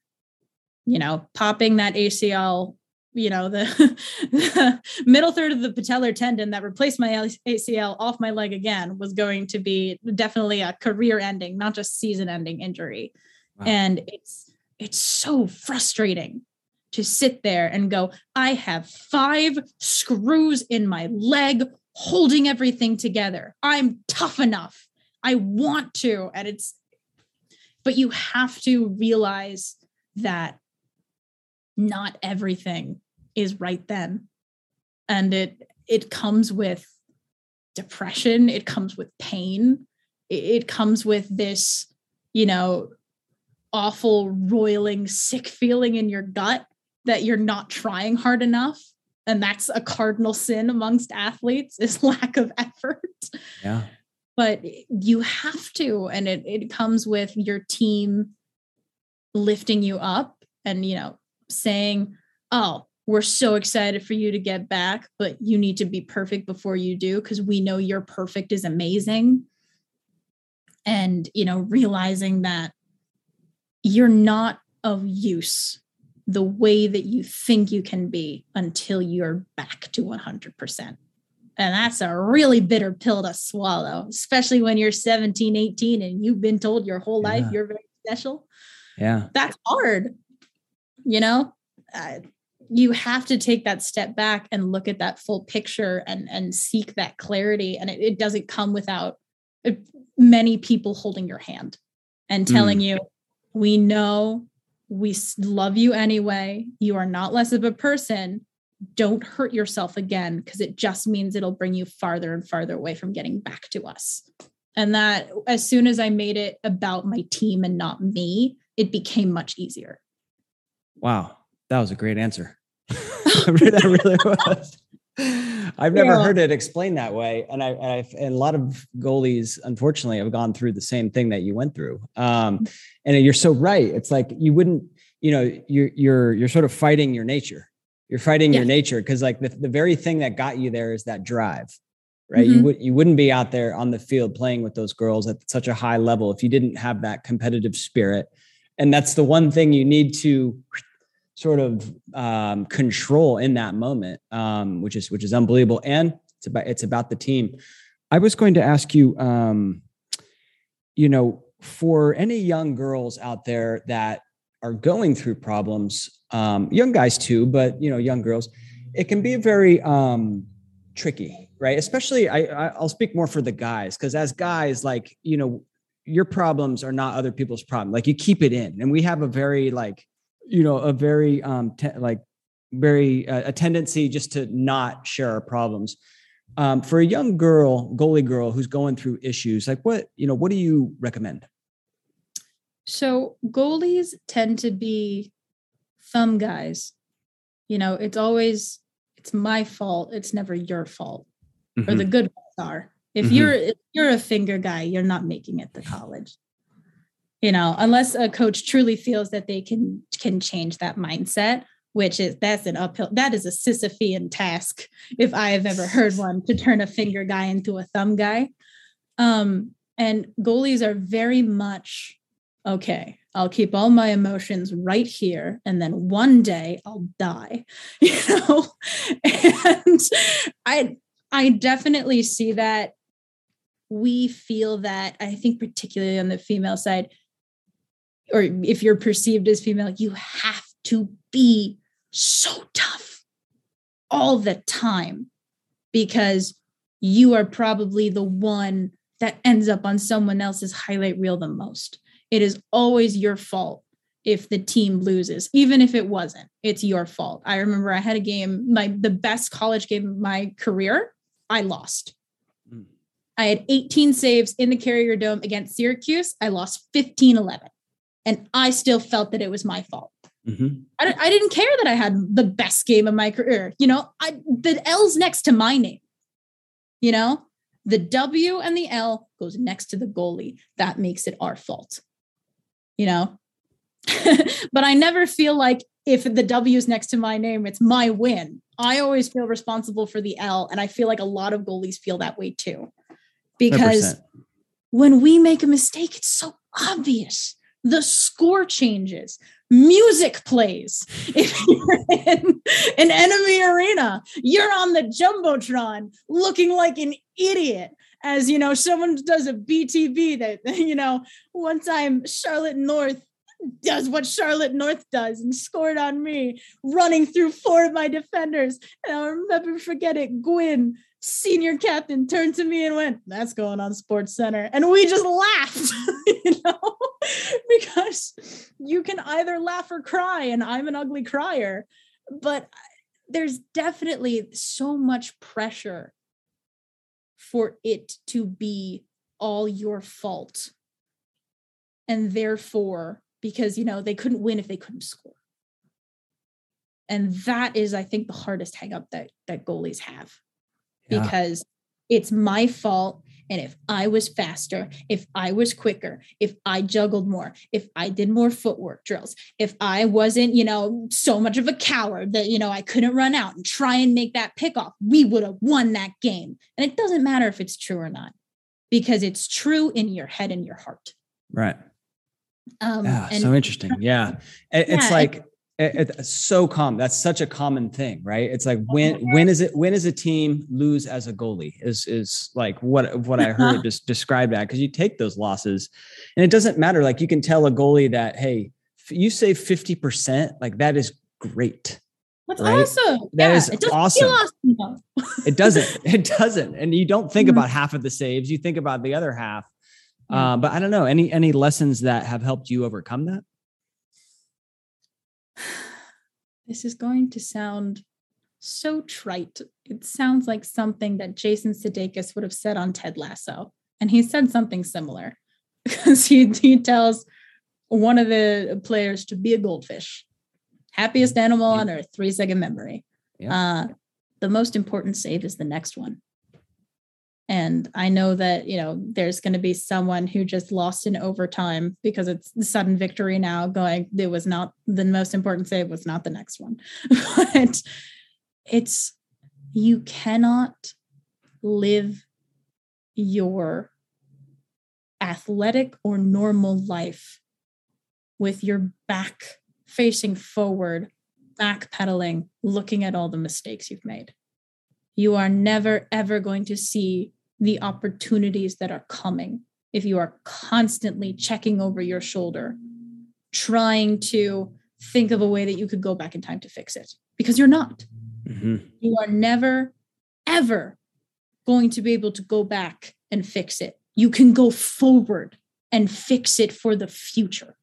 You know, popping that ACL, you know, the, the middle third of the patellar tendon that replaced my ACL off my leg again was going to be definitely a career ending, not just season ending injury. Wow. And it's it's so frustrating to sit there and go, I have five screws in my leg holding everything together. I'm tough enough. I want to. And it's, but you have to realize that not everything is right then. And it, it comes with depression, it comes with pain, it, it comes with this, you know, awful, roiling, sick feeling in your gut that you're not trying hard enough. And that's a cardinal sin amongst athletes is lack of effort. Yeah. But you have to, and it, it comes with your team lifting you up and, you know, saying, oh, we're so excited for you to get back, but you need to be perfect before you do because we know your perfect is amazing. And, you know, realizing that you're not of use the way that you think you can be until you're back to 100%. And that's a really bitter pill to swallow, especially when you're 17, 18 and you've been told your whole life Yeah. you're very special. Yeah. That's hard. You know, uh, you have to take that step back and look at that full picture and and seek that clarity. And it, it doesn't come without uh, many people holding your hand and telling you, we know we love you anyway. You are not less of a person. Don't hurt yourself again because it just means it'll bring you farther and farther away from getting back to us. And that as soon as I made it about my team and not me, it became much easier. Wow. That was a great answer. that really was. I've never Yeah. heard it explained that way, and I, I've and a lot of goalies, unfortunately, have gone through the same thing that you went through. Um, and you're so right. It's like you wouldn't, you know, you're you're you're sort of fighting your nature. You're fighting your nature because, like, the, the very thing that got you there is that drive. right? You Mhm. would you wouldn't be out there on the field playing with those girls at such a high level if you didn't have that competitive spirit. And that's the one thing you need to sort of um, control in that moment, um, which is which is unbelievable. And it's about it's about the team. I was going to ask you, um, you know, for any young girls out there that are going through problems, um, young guys too, but you know, young girls, it can be very um, tricky, right? Especially, I, I'll speak more for the guys because as guys, like you know, your problems are not other people's problem. Like you keep it in, and we have a very like, you know, a very um, te- like very uh, a tendency just to not share our problems. Um, for a young girl, goalie girl who's going through issues, like what you know, what do you recommend? So goalies tend to be thumb guys. You know, it's always it's my fault. It's never your fault. Or the good ones are. If Mhm. you're if you're a finger guy, you're not making it to college. You know, unless a coach truly feels that they can can change that mindset, which is that's an uphill. That is a Sisyphean task, if I have ever heard one, to turn a finger guy into a thumb guy. Um, and goalies are very much okay, I'll keep all my emotions right here. And then one day I'll die, you know? and I, I definitely see that we feel that, I think, particularly on the female side, or if you're perceived as female, you have to be so tough all the time because you are probably the one that ends up on someone else's highlight reel the most. It is always your fault if the team loses, even if it wasn't. It's your fault. I remember I had a game, my the best college game of my career. I lost. Mm. I had 18 saves in the Carrier Dome against Syracuse. I lost 15 11. And I still felt that it was my fault. Mhm. I, I didn't care that I had the best game of my career. You know, I the L's next to my name. You know, the W and the L goes next to the goalie. That makes it our fault. You know, but I never feel like if the W is next to my name, it's my win. I always feel responsible for the L, and I feel like a lot of goalies feel that way too, because 100%. when we make a mistake, it's so obvious. The score changes, music plays. If you're in an enemy arena, you're on the Jumbotron looking like an idiot. As you know, someone does a BTB that, you know, one time Charlotte North does what Charlotte North does and scored on me, running through four of my defenders. And I'll never forget it. Gwyn, senior captain, turned to me and went, That's going on SportsCenter. And we just laughed, you know, because you can either laugh or cry, and I'm an ugly crier. But uh, there's definitely so much pressure for it to be all your fault. And therefore, because you know they couldn't win if they couldn't score. And that is, I think, the hardest hang up that that goalies have Yeah. because it's my fault. And if I was faster, if I was quicker, if I juggled more, if I did more footwork drills, if I wasn't, you know, so much of a coward that, you know, I couldn't run out and try and make that pickoff, we would have won that game. And it doesn't matter if it's true or not because it's true in your head and your heart. Right. Um, Yeah. and so interesting. Yeah. It- it's Yeah, like it, it's so common. That's such a common thing, right? It's like when when is it when is a team lose as a goalie is is like what what I heard just described that because you take those losses and it doesn't matter. Like you can tell a goalie that hey, you save fifty percent, like that is great. that's right? awesome. That yeah, is it doesn't awesome. feel awesome. It doesn't. it doesn't. And you don't think Mhm. about half of the saves. You think about the other half. Yeah. Uh, but I don't know any any lessons that have helped you overcome that. This is going to sound so trite. It sounds like something that Jason Sudeikis would have said on Ted Lasso. And he said something similar because he, he tells one of the players to be a goldfish. Happiest animal on earth, three second memory. Yeah. Uh, the most important save is the next one. And I know that, you know, there's going to be someone who just lost in overtime because it's the sudden victory now going, it was not the most important save, was not the next one. but it's, you cannot live your athletic or normal life with your back facing forward, backpedaling, looking at all the mistakes you've made. You are never, ever going to see the opportunities that are coming if you are constantly checking over your shoulder, trying to think of a way that you could go back in time to fix it, because you're not. Mm-hmm. You are never, ever going to be able to go back and fix it. You can go forward and fix it for the future.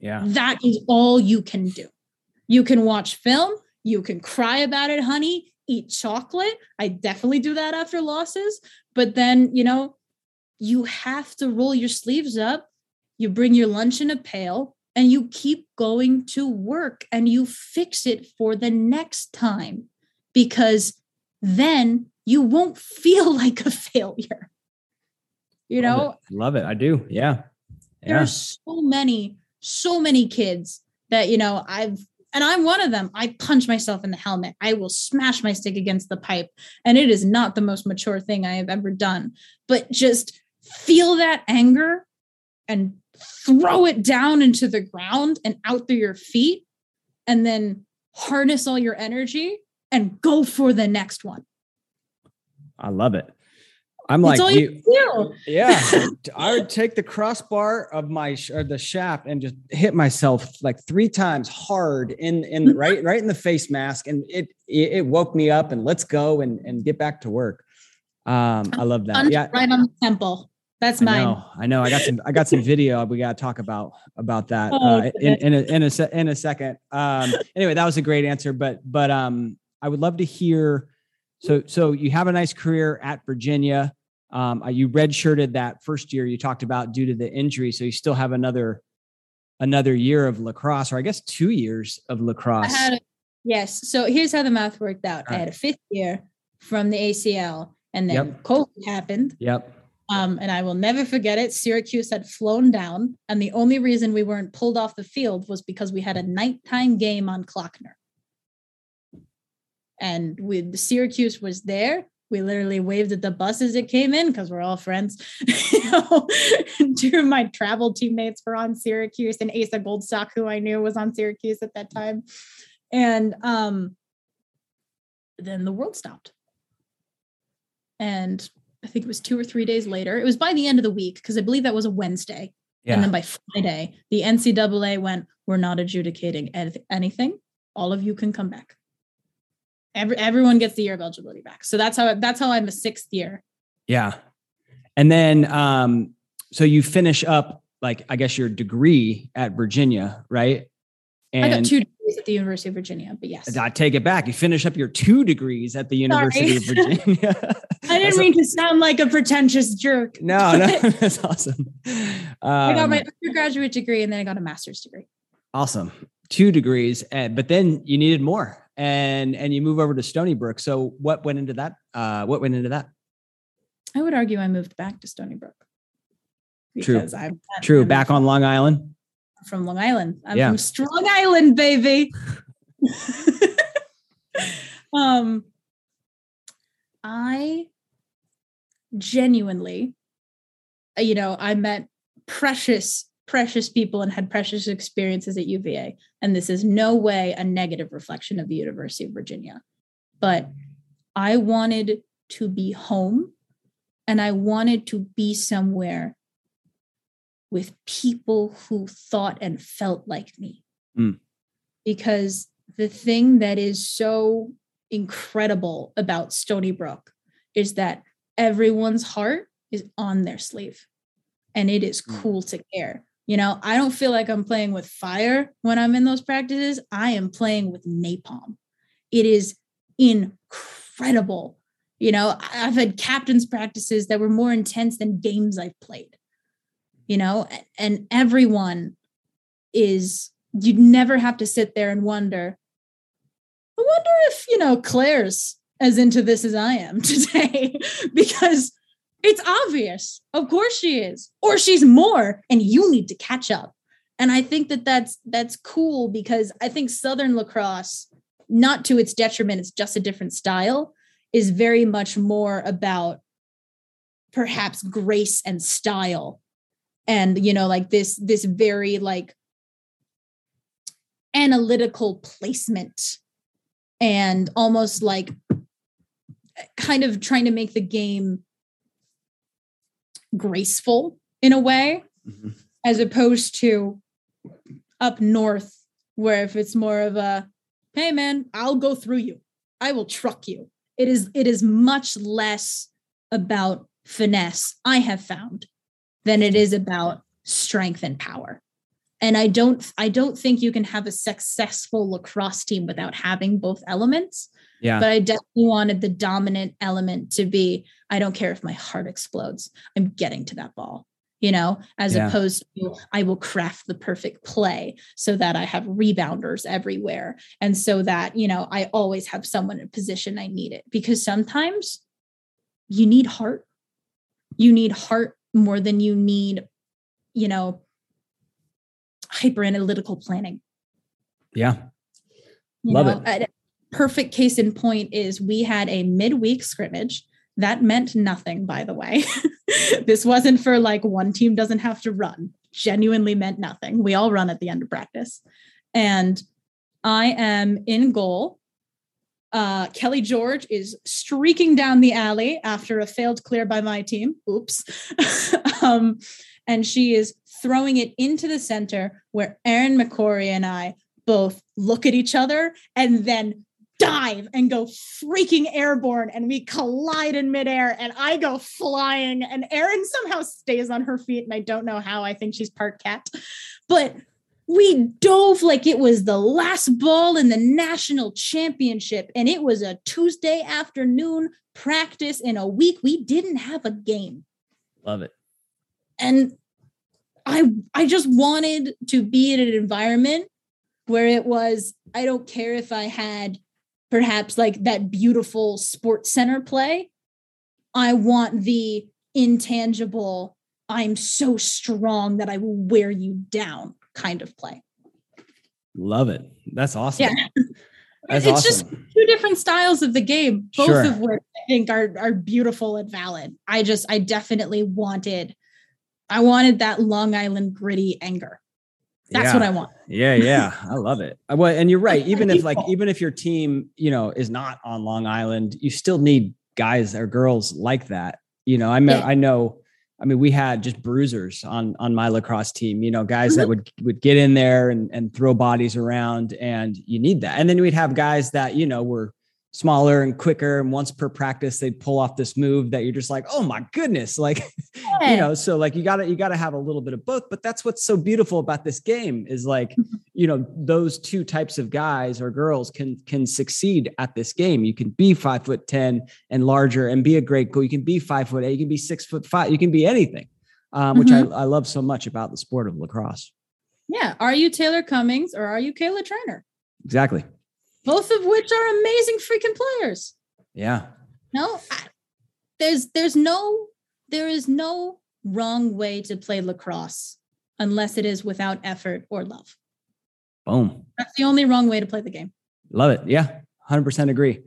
Yeah. That is all you can do. You can watch film, you can cry about it, honey, eat chocolate. I definitely do that after losses. But then, you know, you have to roll your sleeves up, you bring your lunch in a pail, and you keep going to work and you fix it for the next time because then you won't feel like a failure. You Love know, it. love it. I do. Yeah. yeah. There's so many, so many kids that, you know, I've, and I'm one of them. I punch myself in the helmet. I will smash my stick against the pipe. And it is not the most mature thing I have ever done. But just feel that anger and throw it down into the ground and out through your feet. And then harness all your energy and go for the next one. I love it. I'm like, you, you yeah, I would take the crossbar of my or the shaft and just hit myself like three times hard in in right right in the face mask, and it it woke me up and let's go and and get back to work. Um, I love that. Yeah, right on the temple. That's mine. I know. I know. I got some. I got some video. We got to talk about about that oh, uh, in in a, in a in a second. Um, anyway, that was a great answer. But but um, I would love to hear. So so you have a nice career at Virginia. Um, uh, you redshirted that first year you talked about due to the injury, so you still have another another year of lacrosse, or I guess two years of lacrosse. A, yes. So here's how the math worked out. I had a fifth year from the ACL, and then yep. COVID happened. Yep. Um, and I will never forget it. Syracuse had flown down, and the only reason we weren't pulled off the field was because we had a nighttime game on Klockner and with Syracuse was there. We literally waved at the bus as it came in because we're all friends. you know, two of my travel teammates were on Syracuse, and Asa Goldstock, who I knew was on Syracuse at that time. And um, then the world stopped. And I think it was two or three days later. It was by the end of the week because I believe that was a Wednesday. Yeah. And then by Friday, the NCAA went, We're not adjudicating anything. All of you can come back. Every, everyone gets the year of eligibility back. So that's how that's how I'm a sixth year. Yeah. And then um, so you finish up like I guess your degree at Virginia, right? And I got two degrees at the University of Virginia, but yes. I take it back. You finish up your two degrees at the University Sorry. of Virginia. I didn't mean a, to sound like a pretentious jerk. No, no, that's awesome. Um, I got my um, undergraduate degree and then I got a master's degree. Awesome. Two degrees, and, but then you needed more and and you move over to Stony Brook. So what went into that? Uh, what went into that? I would argue I moved back to Stony Brook. True. I'm, True. I'm back on Long Island. From Long Island. I'm yeah. from Strong Island, baby. um, I genuinely, you know, I met precious precious people and had precious experiences at UVA. And this is no way a negative reflection of the University of Virginia. But I wanted to be home and I wanted to be somewhere with people who thought and felt like me. Mm. Because the thing that is so incredible about Stony Brook is that everyone's heart is on their sleeve and it is mm. cool to care. You know, I don't feel like I'm playing with fire when I'm in those practices. I am playing with napalm. It is incredible. You know, I've had captain's practices that were more intense than games I've played. You know, and everyone is, you'd never have to sit there and wonder, I wonder if, you know, Claire's as into this as I am today, because it's obvious. Of course she is. Or she's more and you need to catch up. And I think that that's that's cool because I think southern lacrosse not to its detriment it's just a different style is very much more about perhaps grace and style and you know like this this very like analytical placement and almost like kind of trying to make the game graceful in a way Mhm. as opposed to up north where if it's more of a hey man i'll go through you i will truck you it is it is much less about finesse i have found than it is about strength and power and i don't i don't think you can have a successful lacrosse team without having both elements Yeah. but I definitely wanted the dominant element to be I don't care if my heart explodes, I'm getting to that ball, you know, as Yeah. opposed to I will craft the perfect play so that I have rebounders everywhere. And so that, you know, I always have someone in position I need it because sometimes you need heart. You need heart more than you need, you know, hyper analytical planning. Yeah. You Love know, a perfect case in point is we had a midweek scrimmage. That meant nothing, by the way. this wasn't for like one team doesn't have to run. Genuinely meant nothing. We all run at the end of practice. And I am in goal. Uh, Kelly George is streaking down the alley after a failed clear by my team. Oops. um, and she is throwing it into the center where Erin McCory and I both look at each other and then dive and go freaking airborne and we collide in midair and I go flying and Erin somehow stays on her feet and I don't know how I think she's part cat but we dove like it was the last ball in the national championship and it was a Tuesday afternoon practice in a week we didn't have a game Love it. and i i just wanted to be in an environment where it was i don't care if i had perhaps like that beautiful sports center play i want the intangible i'm so strong that i will wear you down kind of play Love it. That's awesome. Yeah. That's it's just two different styles of the game both Sure. of which i think are are beautiful and valid i just i definitely wanted i wanted that long island gritty anger that's Yeah. what i want Yeah, yeah, I love it. Uh, Well, and you're right. Even if like even if your team, you know, is not on Long Island, you still need guys or girls like that. You know, I mean, Yeah. I know. I mean, we had just bruisers on on my lacrosse team. You know, guys Mm-hmm. that would would get in there and and throw bodies around, and you need that. And then we'd have guys that you know were smaller and quicker, and once per practice they'd pull off this move that you're just like, oh my goodness, like you know so like you gotta you gotta have a little bit of both but that's what's so beautiful about this game is like Mm-hmm. you know those two types of guys or girls can can succeed at this game. You can be five foot ten and larger and be a great goal you can be five foot eight you can be six foot five you can be anything um, which Mm-hmm. I, I love so much about the sport of lacrosse. Yeah. Are you taylor cummings or are you kayla treanor? Exactly both of which are amazing freaking players yeah no I- there's there's no there is no wrong way to play lacrosse unless it is without effort or love boom that's the only wrong way to play the game Love it. Yeah, hundred percent agree.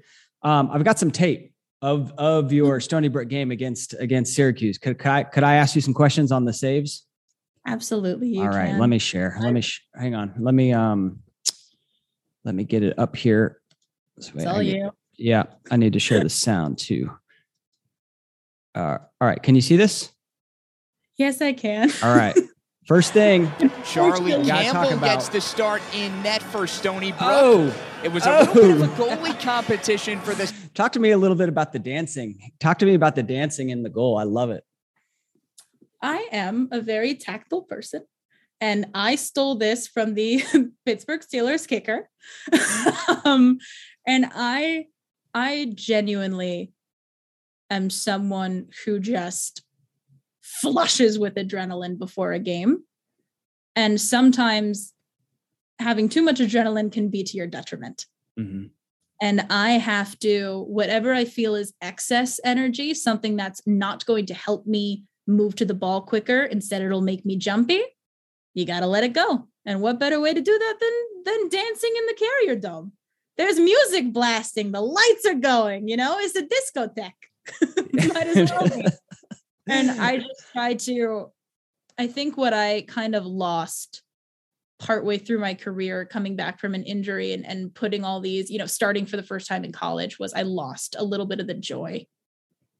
Um, I've got some tape of of your Stony Brook game against against Syracuse. Could, could I could I ask you some questions on the saves? absolutely you All right, can. let me share. Let me sh- hang on. Let me um let me get it up here. This way it's all get- you Yeah, I need to share the sound too. Uh, all right, can you see this? yes i can All right. First thing. Charlie We talk Campbell about- gets the start in net for Stony Brook. Oh, it was a little bit of a oh. goalie competition for this. talk to me a little bit about the dancing. Talk to me about the dancing in the goal. I love it. I am a very tactile person. And I stole this from the Pittsburgh Steelers kicker. um, and I I genuinely am someone who just flushes with adrenaline before a game. And sometimes having too much adrenaline can be to your detriment Mhm. and I have to, whatever I feel is excess energy, something that's not going to help me move to the ball quicker, instead it'll make me jumpy. You got to let it go. And what better way to do that than than dancing in the carrier dome? there's music blasting, the lights are going, you know, it's a discotheque. Might as well be. And I just try to, I think what I kind of lost partway through my career coming back from an injury and, and putting all these, you know, starting for the first time in college was I lost a little bit of the joy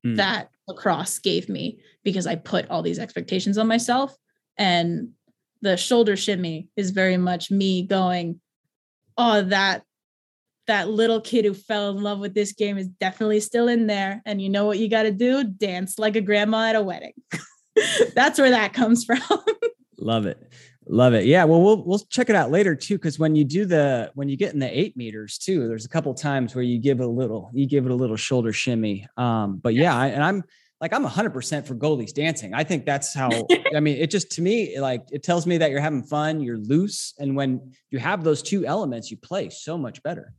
Mm. that lacrosse gave me because I put all these expectations on myself. And the shoulder shimmy is very much me going, oh, that that little kid who fell in love with this game is definitely still in there. And you know what you got to do? Dance like a grandma at a wedding. That's where that comes from. Love it. Love it. Yeah. Well, we'll we'll check it out later too. Cause when you do the when you get in the eight meters too, there's a couple times where you give a little, you give it a little shoulder shimmy. Um, but yeah, I, and I'm like I'm hundred percent for goalies dancing. I think that's how I mean it just to me, like it tells me that you're having fun, you're loose. And when you have those two elements, you play so much better.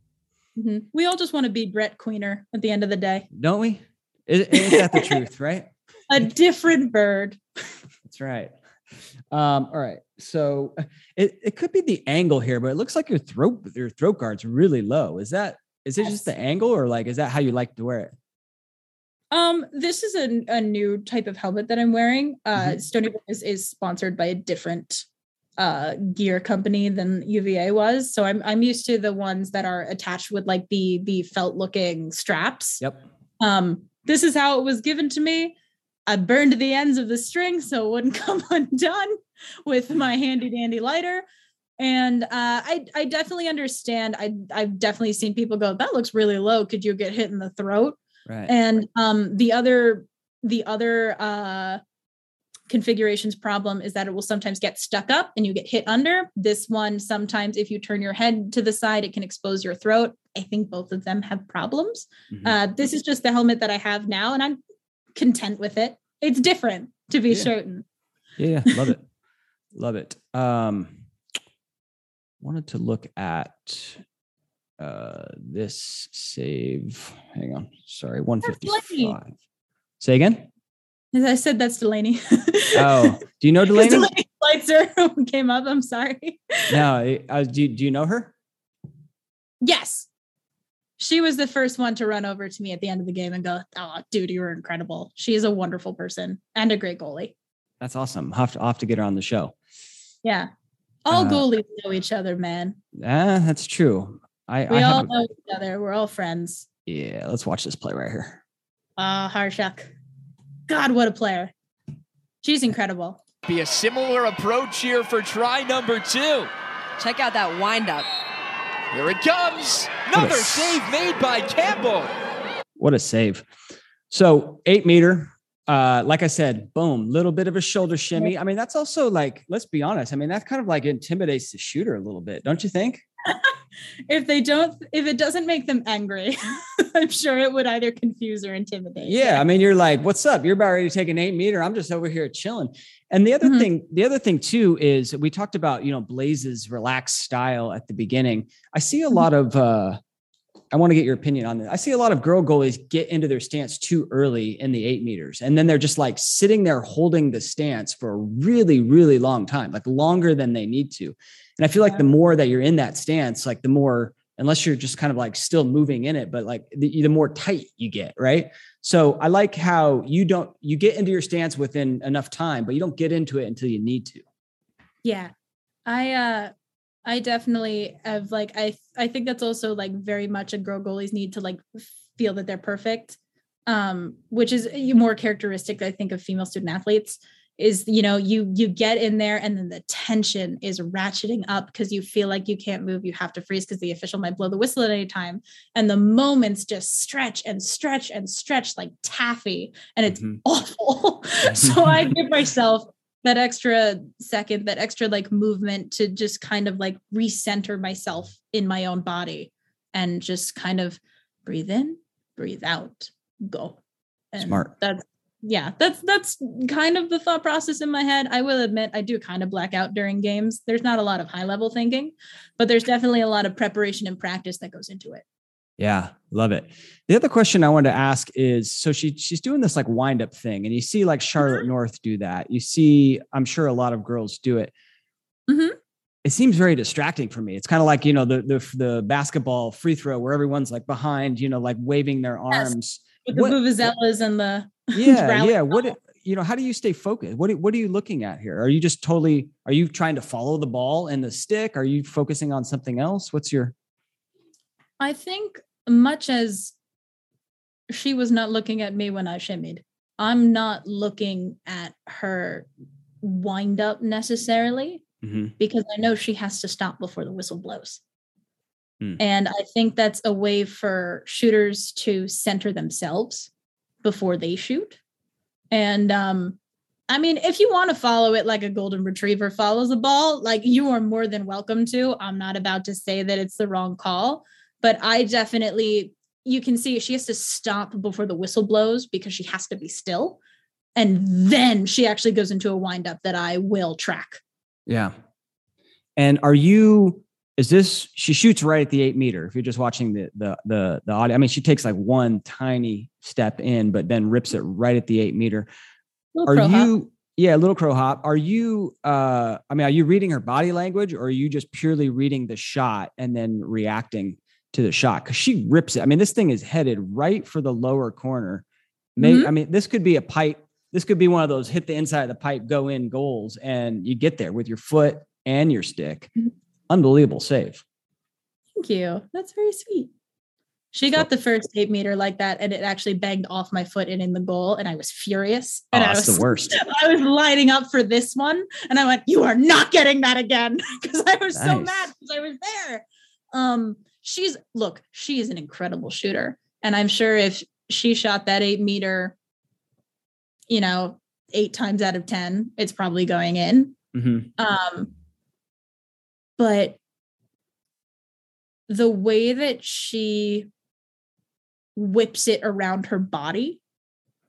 Mhm. We all just want to be Brett Queener at the end of the day. Don't we? Is, is that the truth, right? A different bird. That's right. Um, all right. So it, it could be the angle here, but it looks like your throat your throat guard's really low. Is that is it just the angle or like is that how you like to wear it? Um, this is a, a new type of helmet that I'm wearing. Uh, Mhm. Stony is, is sponsored by a different uh gear company than UVA was. So I'm I'm used to the ones that are attached with like the the felt looking straps. Yep. Um, this is how it was given to me. I burned the ends of the string so it wouldn't come undone with my handy dandy lighter. And uh, I I definitely understand. I I've definitely seen people go, that looks really low. Could you get hit in the throat? Right. and um the other the other uh configurations problem is that it will sometimes get stuck up and you get hit under this one sometimes if you turn your head to the side it can expose your throat i think both of them have problems Mhm. uh this is just the helmet that i have now and i'm content with it it's different to be Yeah. certain yeah, love it. Love it. Um wanted to look at uh this save. Hang on. Sorry, 155. Say again? as i said that's delaney Oh, do you know Delaney? Delaney Sweitzer came up i'm sorry No, uh, do, you- do you know her? Yes. She was the first one to run over to me at the end of the game and go, Oh, dude, you were incredible. She is a wonderful person and a great goalie. That's awesome. I'll have to, I'll have to get her on the show. Yeah. All Uh, goalies know each other, man. Ah, that's true. I, We I all have, know each other. We're all friends. yeah, let's watch this play right here. Ah, Hawryschuk. God, what a player. She's incredible. Be a similar approach here for try number two. Check out that windup. Here it comes. What a Another save made by Campbell. What a save. So eight meter, uh, like I said, boom, little bit of a shoulder shimmy. I mean, that's also like, let's be honest. I mean, that kind of like intimidates the shooter a little bit, don't you think? If they don't, if it doesn't make them angry, I'm sure it would either confuse or intimidate. Yeah, I mean, you're like, "What's up? You're about ready to take an eight meter. I'm just over here chilling." And the other Mhm. thing, the other thing too, is we talked about you know Blaze's relaxed style at the beginning. I see a lot of. uh I want to get your opinion on this. I see a lot of girl goalies get into their stance too early in the eight meters, and then they're just like sitting there holding the stance for a really, really long time, like longer than they need to. And I feel like the more that you're in that stance, like the more, unless you're just kind of like still moving in it, but like the, the more tight you get, right? So I like how you don't you get into your stance within enough time, but you don't get into it until you need to. Yeah. I uh I definitely have like I I think that's also like very much a girl goalies need to like feel that they're perfect. Um, which is more characteristic, I think, of female student athletes is you know you you get in there and then the tension is ratcheting up because you feel like you can't move you have to freeze because the official might blow the whistle at any time and the moments just stretch and stretch and stretch like taffy and it's Mhm. awful so i give myself that extra second, that extra like movement to just kind of like recenter myself in my own body and just kind of breathe in, breathe out, go. And Smart. That's yeah, that's that's kind of the thought process in my head. I will admit I do kind of black out during games. There's not a lot of high level thinking, but there's definitely a lot of preparation and practice that goes into it. Yeah, love it. The other question I wanted to ask is so she she's doing this like wind up thing, and you see like Charlotte North do that. You see, I'm sure a lot of girls do it. Mhm. it seems very distracting for me. It's kind of like you know the the the basketball free throw where everyone's like behind, you know, like waving their Yes. arms. With the What- vuvuzelas and the Yeah, yeah. What you know? How do you stay focused? What what are you looking at here? Are you just totally? Are you trying to follow the ball and the stick? Are you focusing on something else? What's your? I think much as she was not looking at me when I shimmied, I'm not looking at her wind up necessarily Mhm. because I know she has to stop before the whistle blows. Hmm. And I think that's a way for shooters to center themselves before they shoot. And um I mean, if you want to follow it like a golden retriever follows a ball, like you are more than welcome to. I'm not about to say that it's the wrong call, but I definitely you can see she has to stop before the whistle blows because she has to be still. And then she actually goes into a windup that I will track. Yeah. And are you? Is this? She shoots right at the eight meter. If you're just watching the the the the audio, I mean, she takes like one tiny step in, but then rips it right at the eight meter. Little Are crow hop. you? Yeah, little crow hop. Are you? uh I mean, are you reading her body language, or are you just purely reading the shot and then reacting to the shot? Because she rips it. I mean, this thing is headed right for the lower corner. May Mhm. I mean, this could be a pipe. This could be one of those hit the inside of the pipe, go in goals, and you get there with your foot and your stick. Mhm. Unbelievable save. Thank you. That's very sweet. She got the first eight meter like that, and it actually banged off my foot and in the goal, and I was furious. Oh, And I that's was the worst. I was lining up for this one, and I went, "You are not getting that again," because I was so mad because I was there. Um, she's look, she is an incredible shooter, and I'm sure if she shot that eight meter, you know, eight times out of ten, it's probably going in. Mhm. Um, but the way that she whips it around her body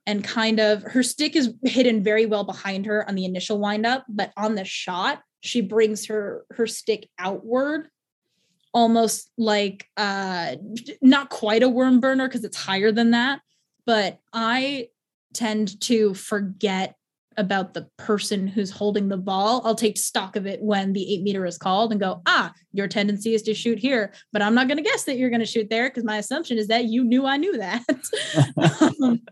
and kind of her stick is hidden very well behind her on the initial windup, but on the shot, she brings her her stick outward almost like uh not quite a worm burner because it's higher than that but i tend to forget about the person who's holding the ball. I'll take stock of it when the eight meter is called and go, ah, your tendency is to shoot here, but I'm not going to guess that you're going to shoot there because my assumption is that you knew I knew that. Um,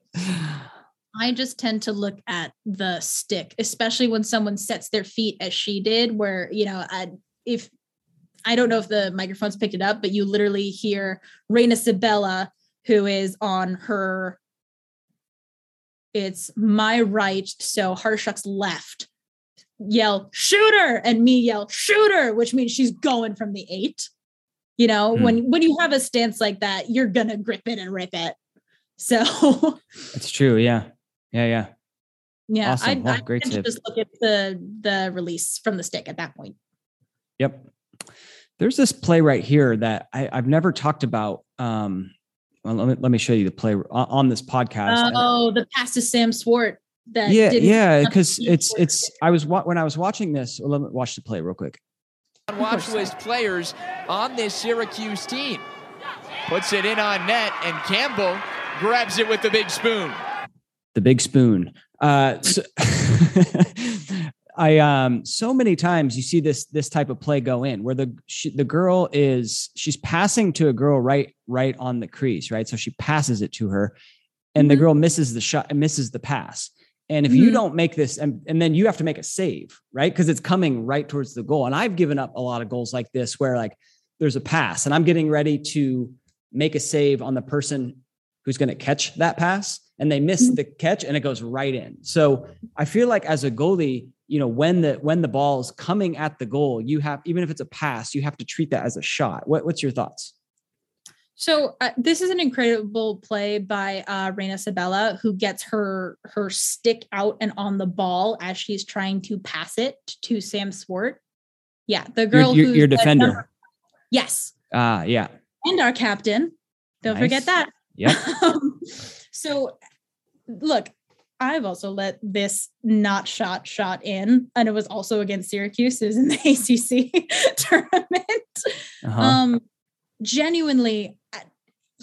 I just tend to look at the stick, especially when someone sets their feet as she did, where, you know, I, if I don't know if the microphones picked it up, but you literally hear Reina Sabella, who is on her it's my right, so Hawryschuk's left, yell shooter, and me yell shooter, which means she's going from the eight. You know, Hmm. when when you have a stance like that, you're gonna grip it and rip it. So It's true. Yeah. Yeah. Yeah. yeah, Awesome. I, Oh, I great save. just look at the the release from the stick at that point. Yep. There's this play right here that I, I've never talked about. Um, well, let me, let me show you the play on, on this podcast. And- Oh, the pass to Sam Swart. That yeah, yeah, because it's it's. I was when I was watching this. Well, let me watch the play real quick. Watch list players on this Syracuse team. Puts it in on net, and Campbell grabs it with the big spoon. the big spoon. Uh, so, I um so many times you see this this type of play go in where the she, the girl is she's passing to a girl right right on the crease right? So she passes it to her and the Mhm. girl misses the shot and misses the pass. And if you Mhm. don't make this and, and then you have to make a save right? Because it's coming right towards the goal. And I've given up a lot of goals like this where like there's a pass and I'm getting ready to make a save on the person who's going to catch that pass and they miss Mhm. the catch and it goes right in. So I feel like as a goalie, you know, when the when the ball is coming at the goal, you have even if it's a pass, you have to treat that as a shot. What, what's your thoughts? So uh, this is an incredible play by uh, Reina Sabella, who gets her her stick out and on the ball as she's trying to pass it to Sam Swart. Yeah, the girl your, who's your defender. number- yes, Ah, yeah. and our captain. Don't Nice. forget that. Yeah. Um, so, look, I've also let this not shot shot in, and it was also against Syracuse. It was in the ACC tournament. Uh-huh. Um, genuinely,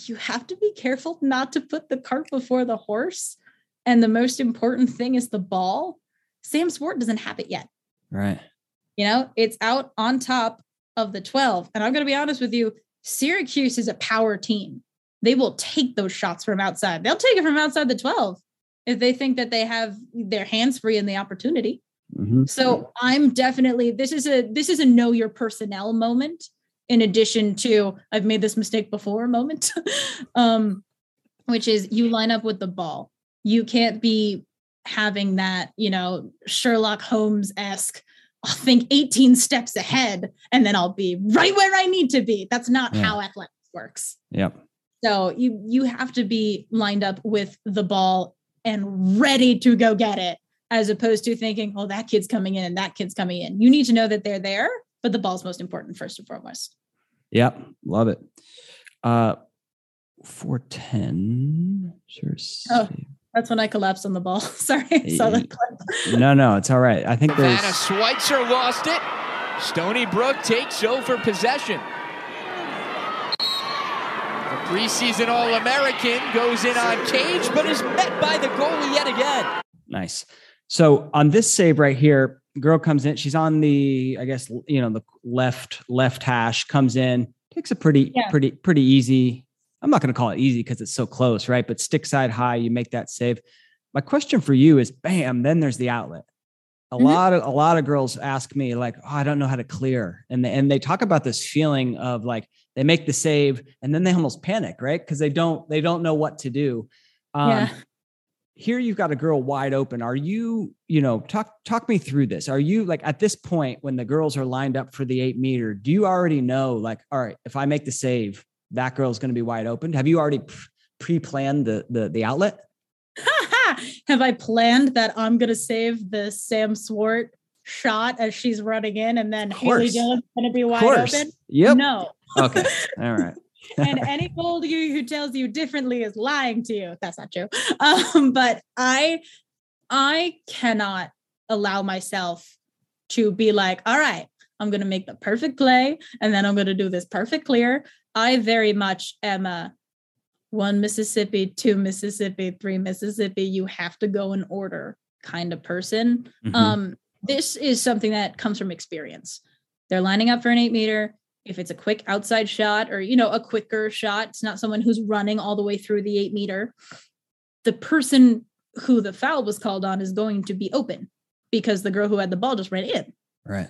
you have to be careful not to put the cart before the horse. And the most important thing is the ball. Sam Swart doesn't have it yet. right. You know, it's out on top of the 12. And I'm going to be honest with you, Syracuse is a power team. They will take those shots from outside. They'll take it from outside the 12 if they think that they have their hands free and the opportunity. Mm-hmm. So I'm definitely this is a this is a know your personnel moment in addition to I've made this mistake before moment. um which is you line up with the ball. You can't be having that, you know, Sherlock Holmes-esque I'll think 18 steps ahead and then I'll be right where I need to be. That's not Yeah. how athletics works. Yep. So you you have to be lined up with the ball and ready to go get it, as opposed to thinking, "Oh, that kid's coming in and that kid's coming in." You need to know that they're there, but the ball's most important first and foremost. Yep. Love it. Uh, four ten. Sure. Oh. That's when I collapsed on the ball. Sorry, I saw that clip. No, no, it's all right. I think there's. Vanna Sweitzer lost it. Stony Brook takes over possession. The preseason All American goes in on Cage, but is met by the goalie yet again. Nice. So on this save right here, girl comes in. She's on the, I guess, you know, the left left hash. Comes in, takes a pretty, Yeah. pretty, pretty easy. I'm not going to call it easy because it's so close, right? But stick side high, you make that save. My question for you is, bam, then there's the outlet. A Mhm. lot of a lot of girls ask me like, oh, I don't know how to clear, and they, and they talk about this feeling of like they make the save and then they almost panic, right? Because they don't they don't know what to do. Um, Yeah. here you've got a girl wide open are you you know talk talk me through this are you like at this point when the girls are lined up for the eight meter do you already know like all right if i make the save that girl's going to be wide open have you already pre-planned the the, the outlet Have I planned that I'm going to save the Sam Swart shot as she's running in, and then Haley. Dillon's going to be wide open? yep No. Okay all right and any gold you who tells you differently is lying to you. That's not true. Um, but I I cannot allow myself to be like, all right, I'm gonna make the perfect play and then I'm gonna do this perfect clear. I very much am a one Mississippi, two Mississippi, three Mississippi. You have to go in order kind of person. Mhm. Um, this is something that comes from experience. They're lining up for an eight meter. If it's a quick outside shot or you know a quicker shot, it's not someone who's running all the way through the eight meter. The person who the foul was called on is going to be open because the girl who had the ball just ran in. right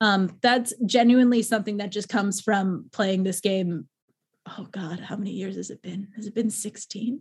Um, that's genuinely something that just comes from playing this game. Oh God, how many years has it been? Has it been 16?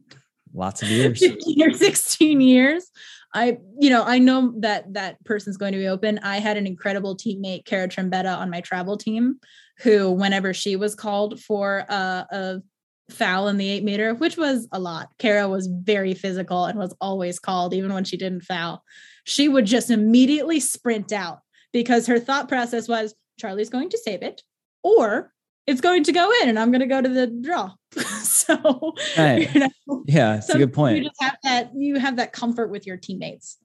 Lots of years. 15 or 16 years. I you know i know that that person's going to be open. I had an incredible teammate kara trembetta on my travel team who whenever she was called for a, foul in the eight meter which was a lot kara was very physical and was always called even when she didn't foul. She would just immediately sprint out because her thought process was charlie's going to save it or it's going to go in and i'm going to go to the draw so Hey. you know, yeah it's a good point You just have that you have that comfort with your teammates.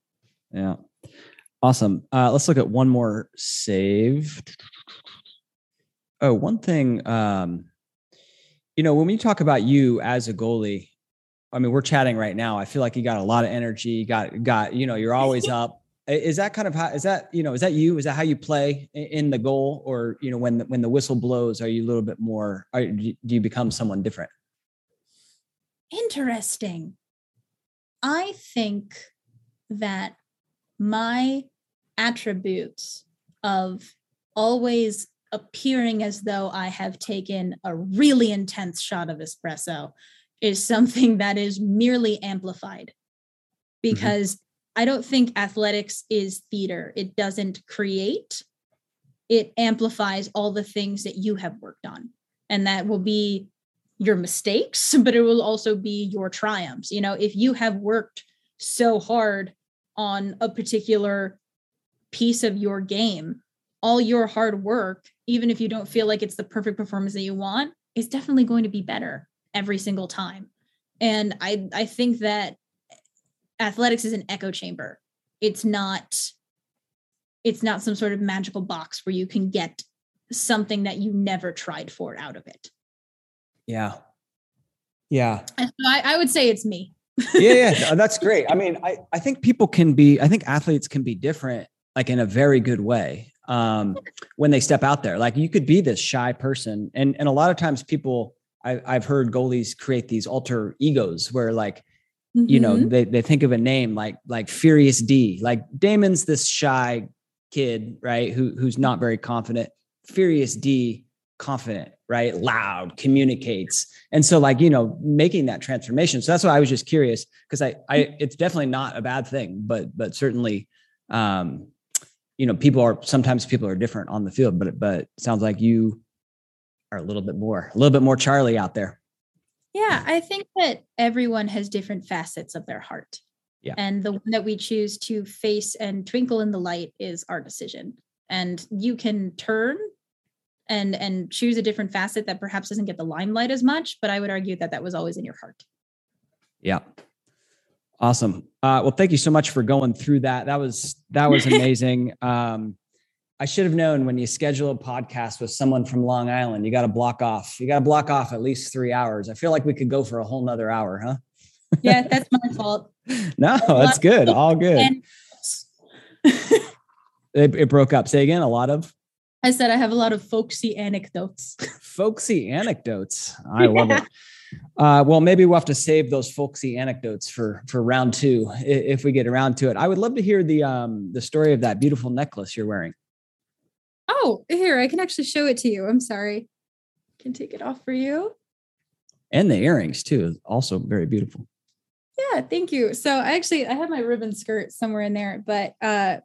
Yeah. Awesome. Uh, let's look at one more save. Oh, one thing. Um, you know, when we talk about you as a goalie, I mean, we're chatting right now. I feel like you got a lot of energy. You got, got, you know, you're always up. Is that kind of how, is that, you know, is that you? Is that how you play in the goal? Or, you know, when, the, when the whistle blows, are you a little bit more, are, do you become someone different? Interesting. I think that my attributes of always appearing as though I have taken a really intense shot of espresso is something that is merely amplified mm-hmm. because I don't think athletics is theater. It doesn't create, it amplifies all the things that you have worked on. And that will be your mistakes, but it will also be your triumphs. You know, if you have worked so hard on a particular piece of your game, all your hard work, even if you don't feel like it's the perfect performance that you want, is definitely going to be better every single time. And I I think that athletics is an echo chamber. It's not it's not some sort of magical box where you can get something that you never tried for out of it. Yeah. Yeah. So I, I would say it's me. yeah, yeah, that's great. I mean, I, I think people can be, I think athletes can be different, like in a very good way. um, when they step out there. Like you could be this shy person, and and a lot of times people I, I've heard goalies create these alter egos where like you know Mhm. they they think of a name like like Furious D. Like Damon's this shy kid, right? Who who's not very confident. Furious D confident, right? Loud, communicates. And so like, you know, making that transformation. So that's why I was just curious because I I it's definitely not a bad thing, but but certainly um you know, people are sometimes people are different on the field, but but it sounds like you are a little bit more, a little bit more Charlie out there. Yeah, I think that everyone has different facets of their heart. Yeah. And the one that we choose to face and twinkle in the light is our decision. And you can turn and and choose a different facet that perhaps doesn't get the limelight as much, but I would argue that that was always in your heart. Yeah. Awesome. Uh, well, thank you so much for going through that. That was that was amazing. um, I should have known when you schedule a podcast with someone from Long Island, you got to block off. You got to block off at least three hours. I feel like we could go for a whole nother hour, huh? Yeah, that's my fault. No, that's good. All good. It, it broke up. Say again. A lot of I said I have a lot of folksy anecdotes. folksy anecdotes. I love it. Uh, well, maybe we'll have to save those folksy anecdotes for for round two if we get around to it. I would love to hear the um the story of that beautiful necklace you're wearing. Oh, here, I can actually show it to you. I'm sorry. Can take it off for you. and the earrings too also very beautiful Yeah, thank you. So I actually I have my ribbon skirt somewhere in there, but uh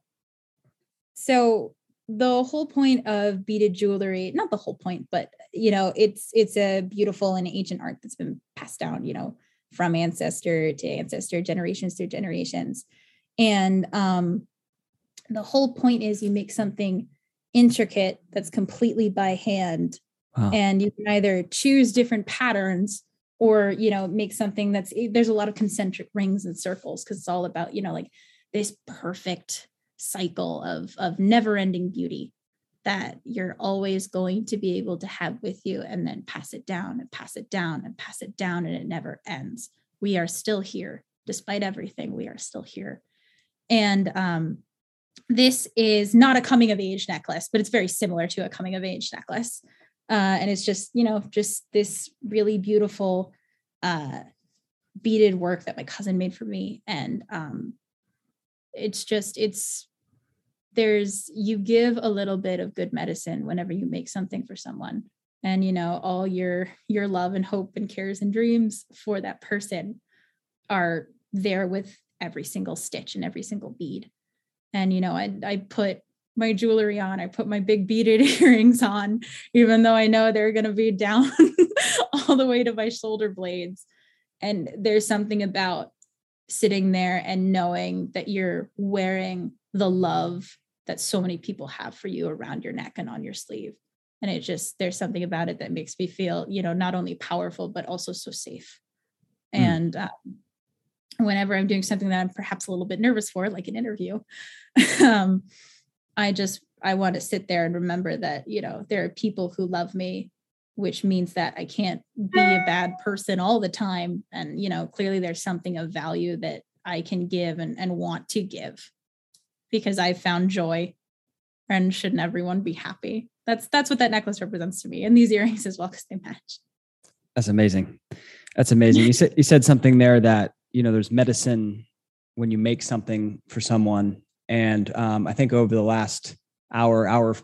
so the whole point of beaded jewelry, not the whole point, but you know, it's it's a beautiful and ancient art that's been passed down, you know, from ancestor to ancestor, generations through generations. And um the whole point is you make something intricate that's completely by hand. Wow. and you can either choose different patterns or you know make something that's eh, there's a lot of concentric rings and circles because it's all about you know like this perfect cycle of of never ending beauty that you're always going to be able to have with you and then pass it down and pass it down and pass it down and it never ends. We are still here. Despite everything we are still here. And um this is not a coming of age necklace but it's very similar to a coming of age necklace. Uh, and it's just you know just this really beautiful uh, beaded work that my cousin made for me. And um, it's just it's there's you give a little bit of good medicine whenever you make something for someone. And you know all your your love and hope and cares and dreams for that person are there with every single stitch and every single bead and you know i i put my jewelry on i put my big beaded earrings on even though i know they're going to be down all the way to my shoulder blades. And there's something about sitting there and knowing that you're wearing the love that so many people have for you around your neck and on your sleeve. And it just there's something about it that makes me feel you know not only powerful but also so safe. Mm. and um, whenever i'm doing something that i'm perhaps a little bit nervous for like an interview um, i just i want to sit there and remember that you know there are people who love me which means that i can't be a bad person all the time and you know clearly there's something of value that i can give and, and want to give because i found joy and shouldn't everyone be happy that's that's what that necklace represents to me and these earrings as well because they match That's amazing. That's amazing. You said you said something there that you know there's medicine when you make something for someone, and um, I think over the last hour, hour,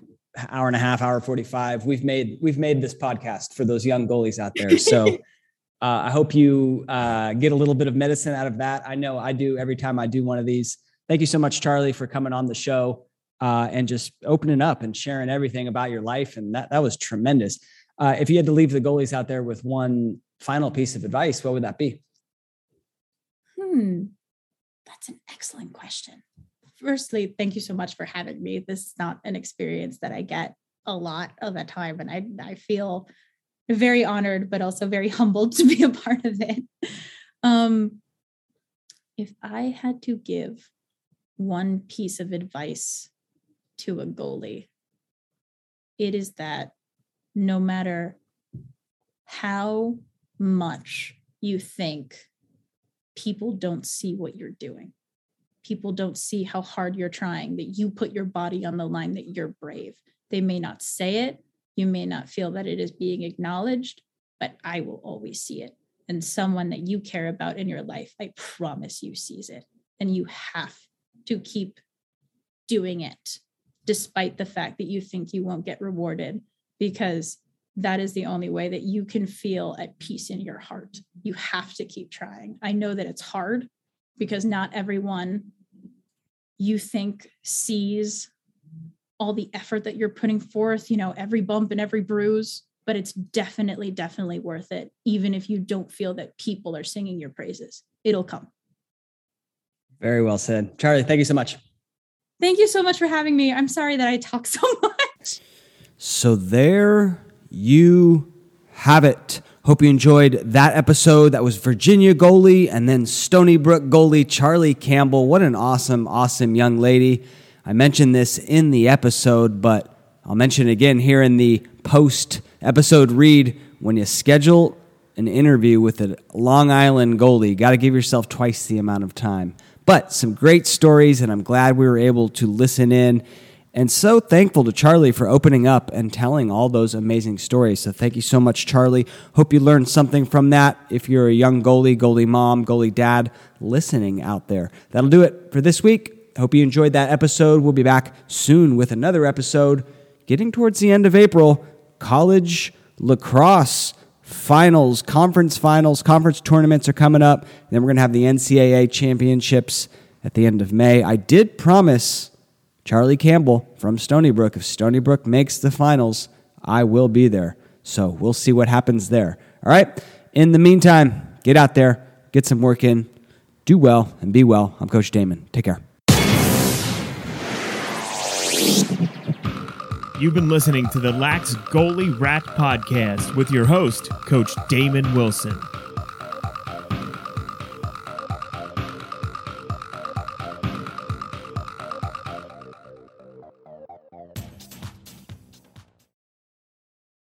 hour and a half, hour forty five, we've made we've made this podcast for those young goalies out there. So uh, I hope you uh, get a little bit of medicine out of that. I know I do every time I do one of these. Thank you so much, Charlie, for coming on the show uh, and just opening up and sharing everything about your life. And that that was tremendous. Uh, if you had to leave the goalies out there with one final piece of advice, what would that be? Hmm, that's an excellent question. Firstly, thank you so much for having me. This is not an experience that I get a lot of the time, and I I feel very honored, but also very humbled to be a part of it. Um, if I had to give one piece of advice to a goalie, it is that no matter how much you think people don't see what you're doing, people don't see how hard you're trying, that you put your body on the line, that you're brave. They may not say it, you may not feel that it is being acknowledged, but I will always see it. And someone that you care about in your life, I promise you sees it. And you have to keep doing it, despite the fact that you think you won't get rewarded, because that is the only way that you can feel at peace in your heart. You have to keep trying. I know that it's hard because not everyone you think sees all the effort that you're putting forth, you know, every bump and every bruise, but it's definitely, definitely worth it, even if you don't feel that people are singing your praises. It'll come. Very well said. Charlie, thank you so much. Thank you so much for having me. I'm sorry that I talk so much. So there you have it. Hope you enjoyed that episode. That was Virginia goalie and then Stony Brook goalie Charlie Campbell. What an awesome, awesome young lady. I mentioned this in the episode, but I'll mention it again here in the post episode read. When you schedule an interview with a Long Island goalie, got to give yourself twice the amount of time. But some great stories, and I'm glad we were able to listen in. And so thankful to Charlie for opening up and telling all those amazing stories. So thank you so much, Charlie. Hope you learned something from that. If you're a young goalie, goalie mom, goalie dad listening out there, that'll do it for this week. Hope you enjoyed that episode. We'll be back soon with another episode. Getting towards the end of April, college lacrosse finals, conference finals, conference tournaments are coming up. Then we're going to have the NCAA championships at the end of May. I did promise Charlie Campbell from Stony Brook if Stony Brook makes the finals, I will be there. So we'll see what happens there. All right. In the meantime, get out there, get some work in, do well, and be well. I'm Coach Damon. Take care. You've been listening to the Lax Goalie Rat Podcast with your host, Coach Damon Wilson.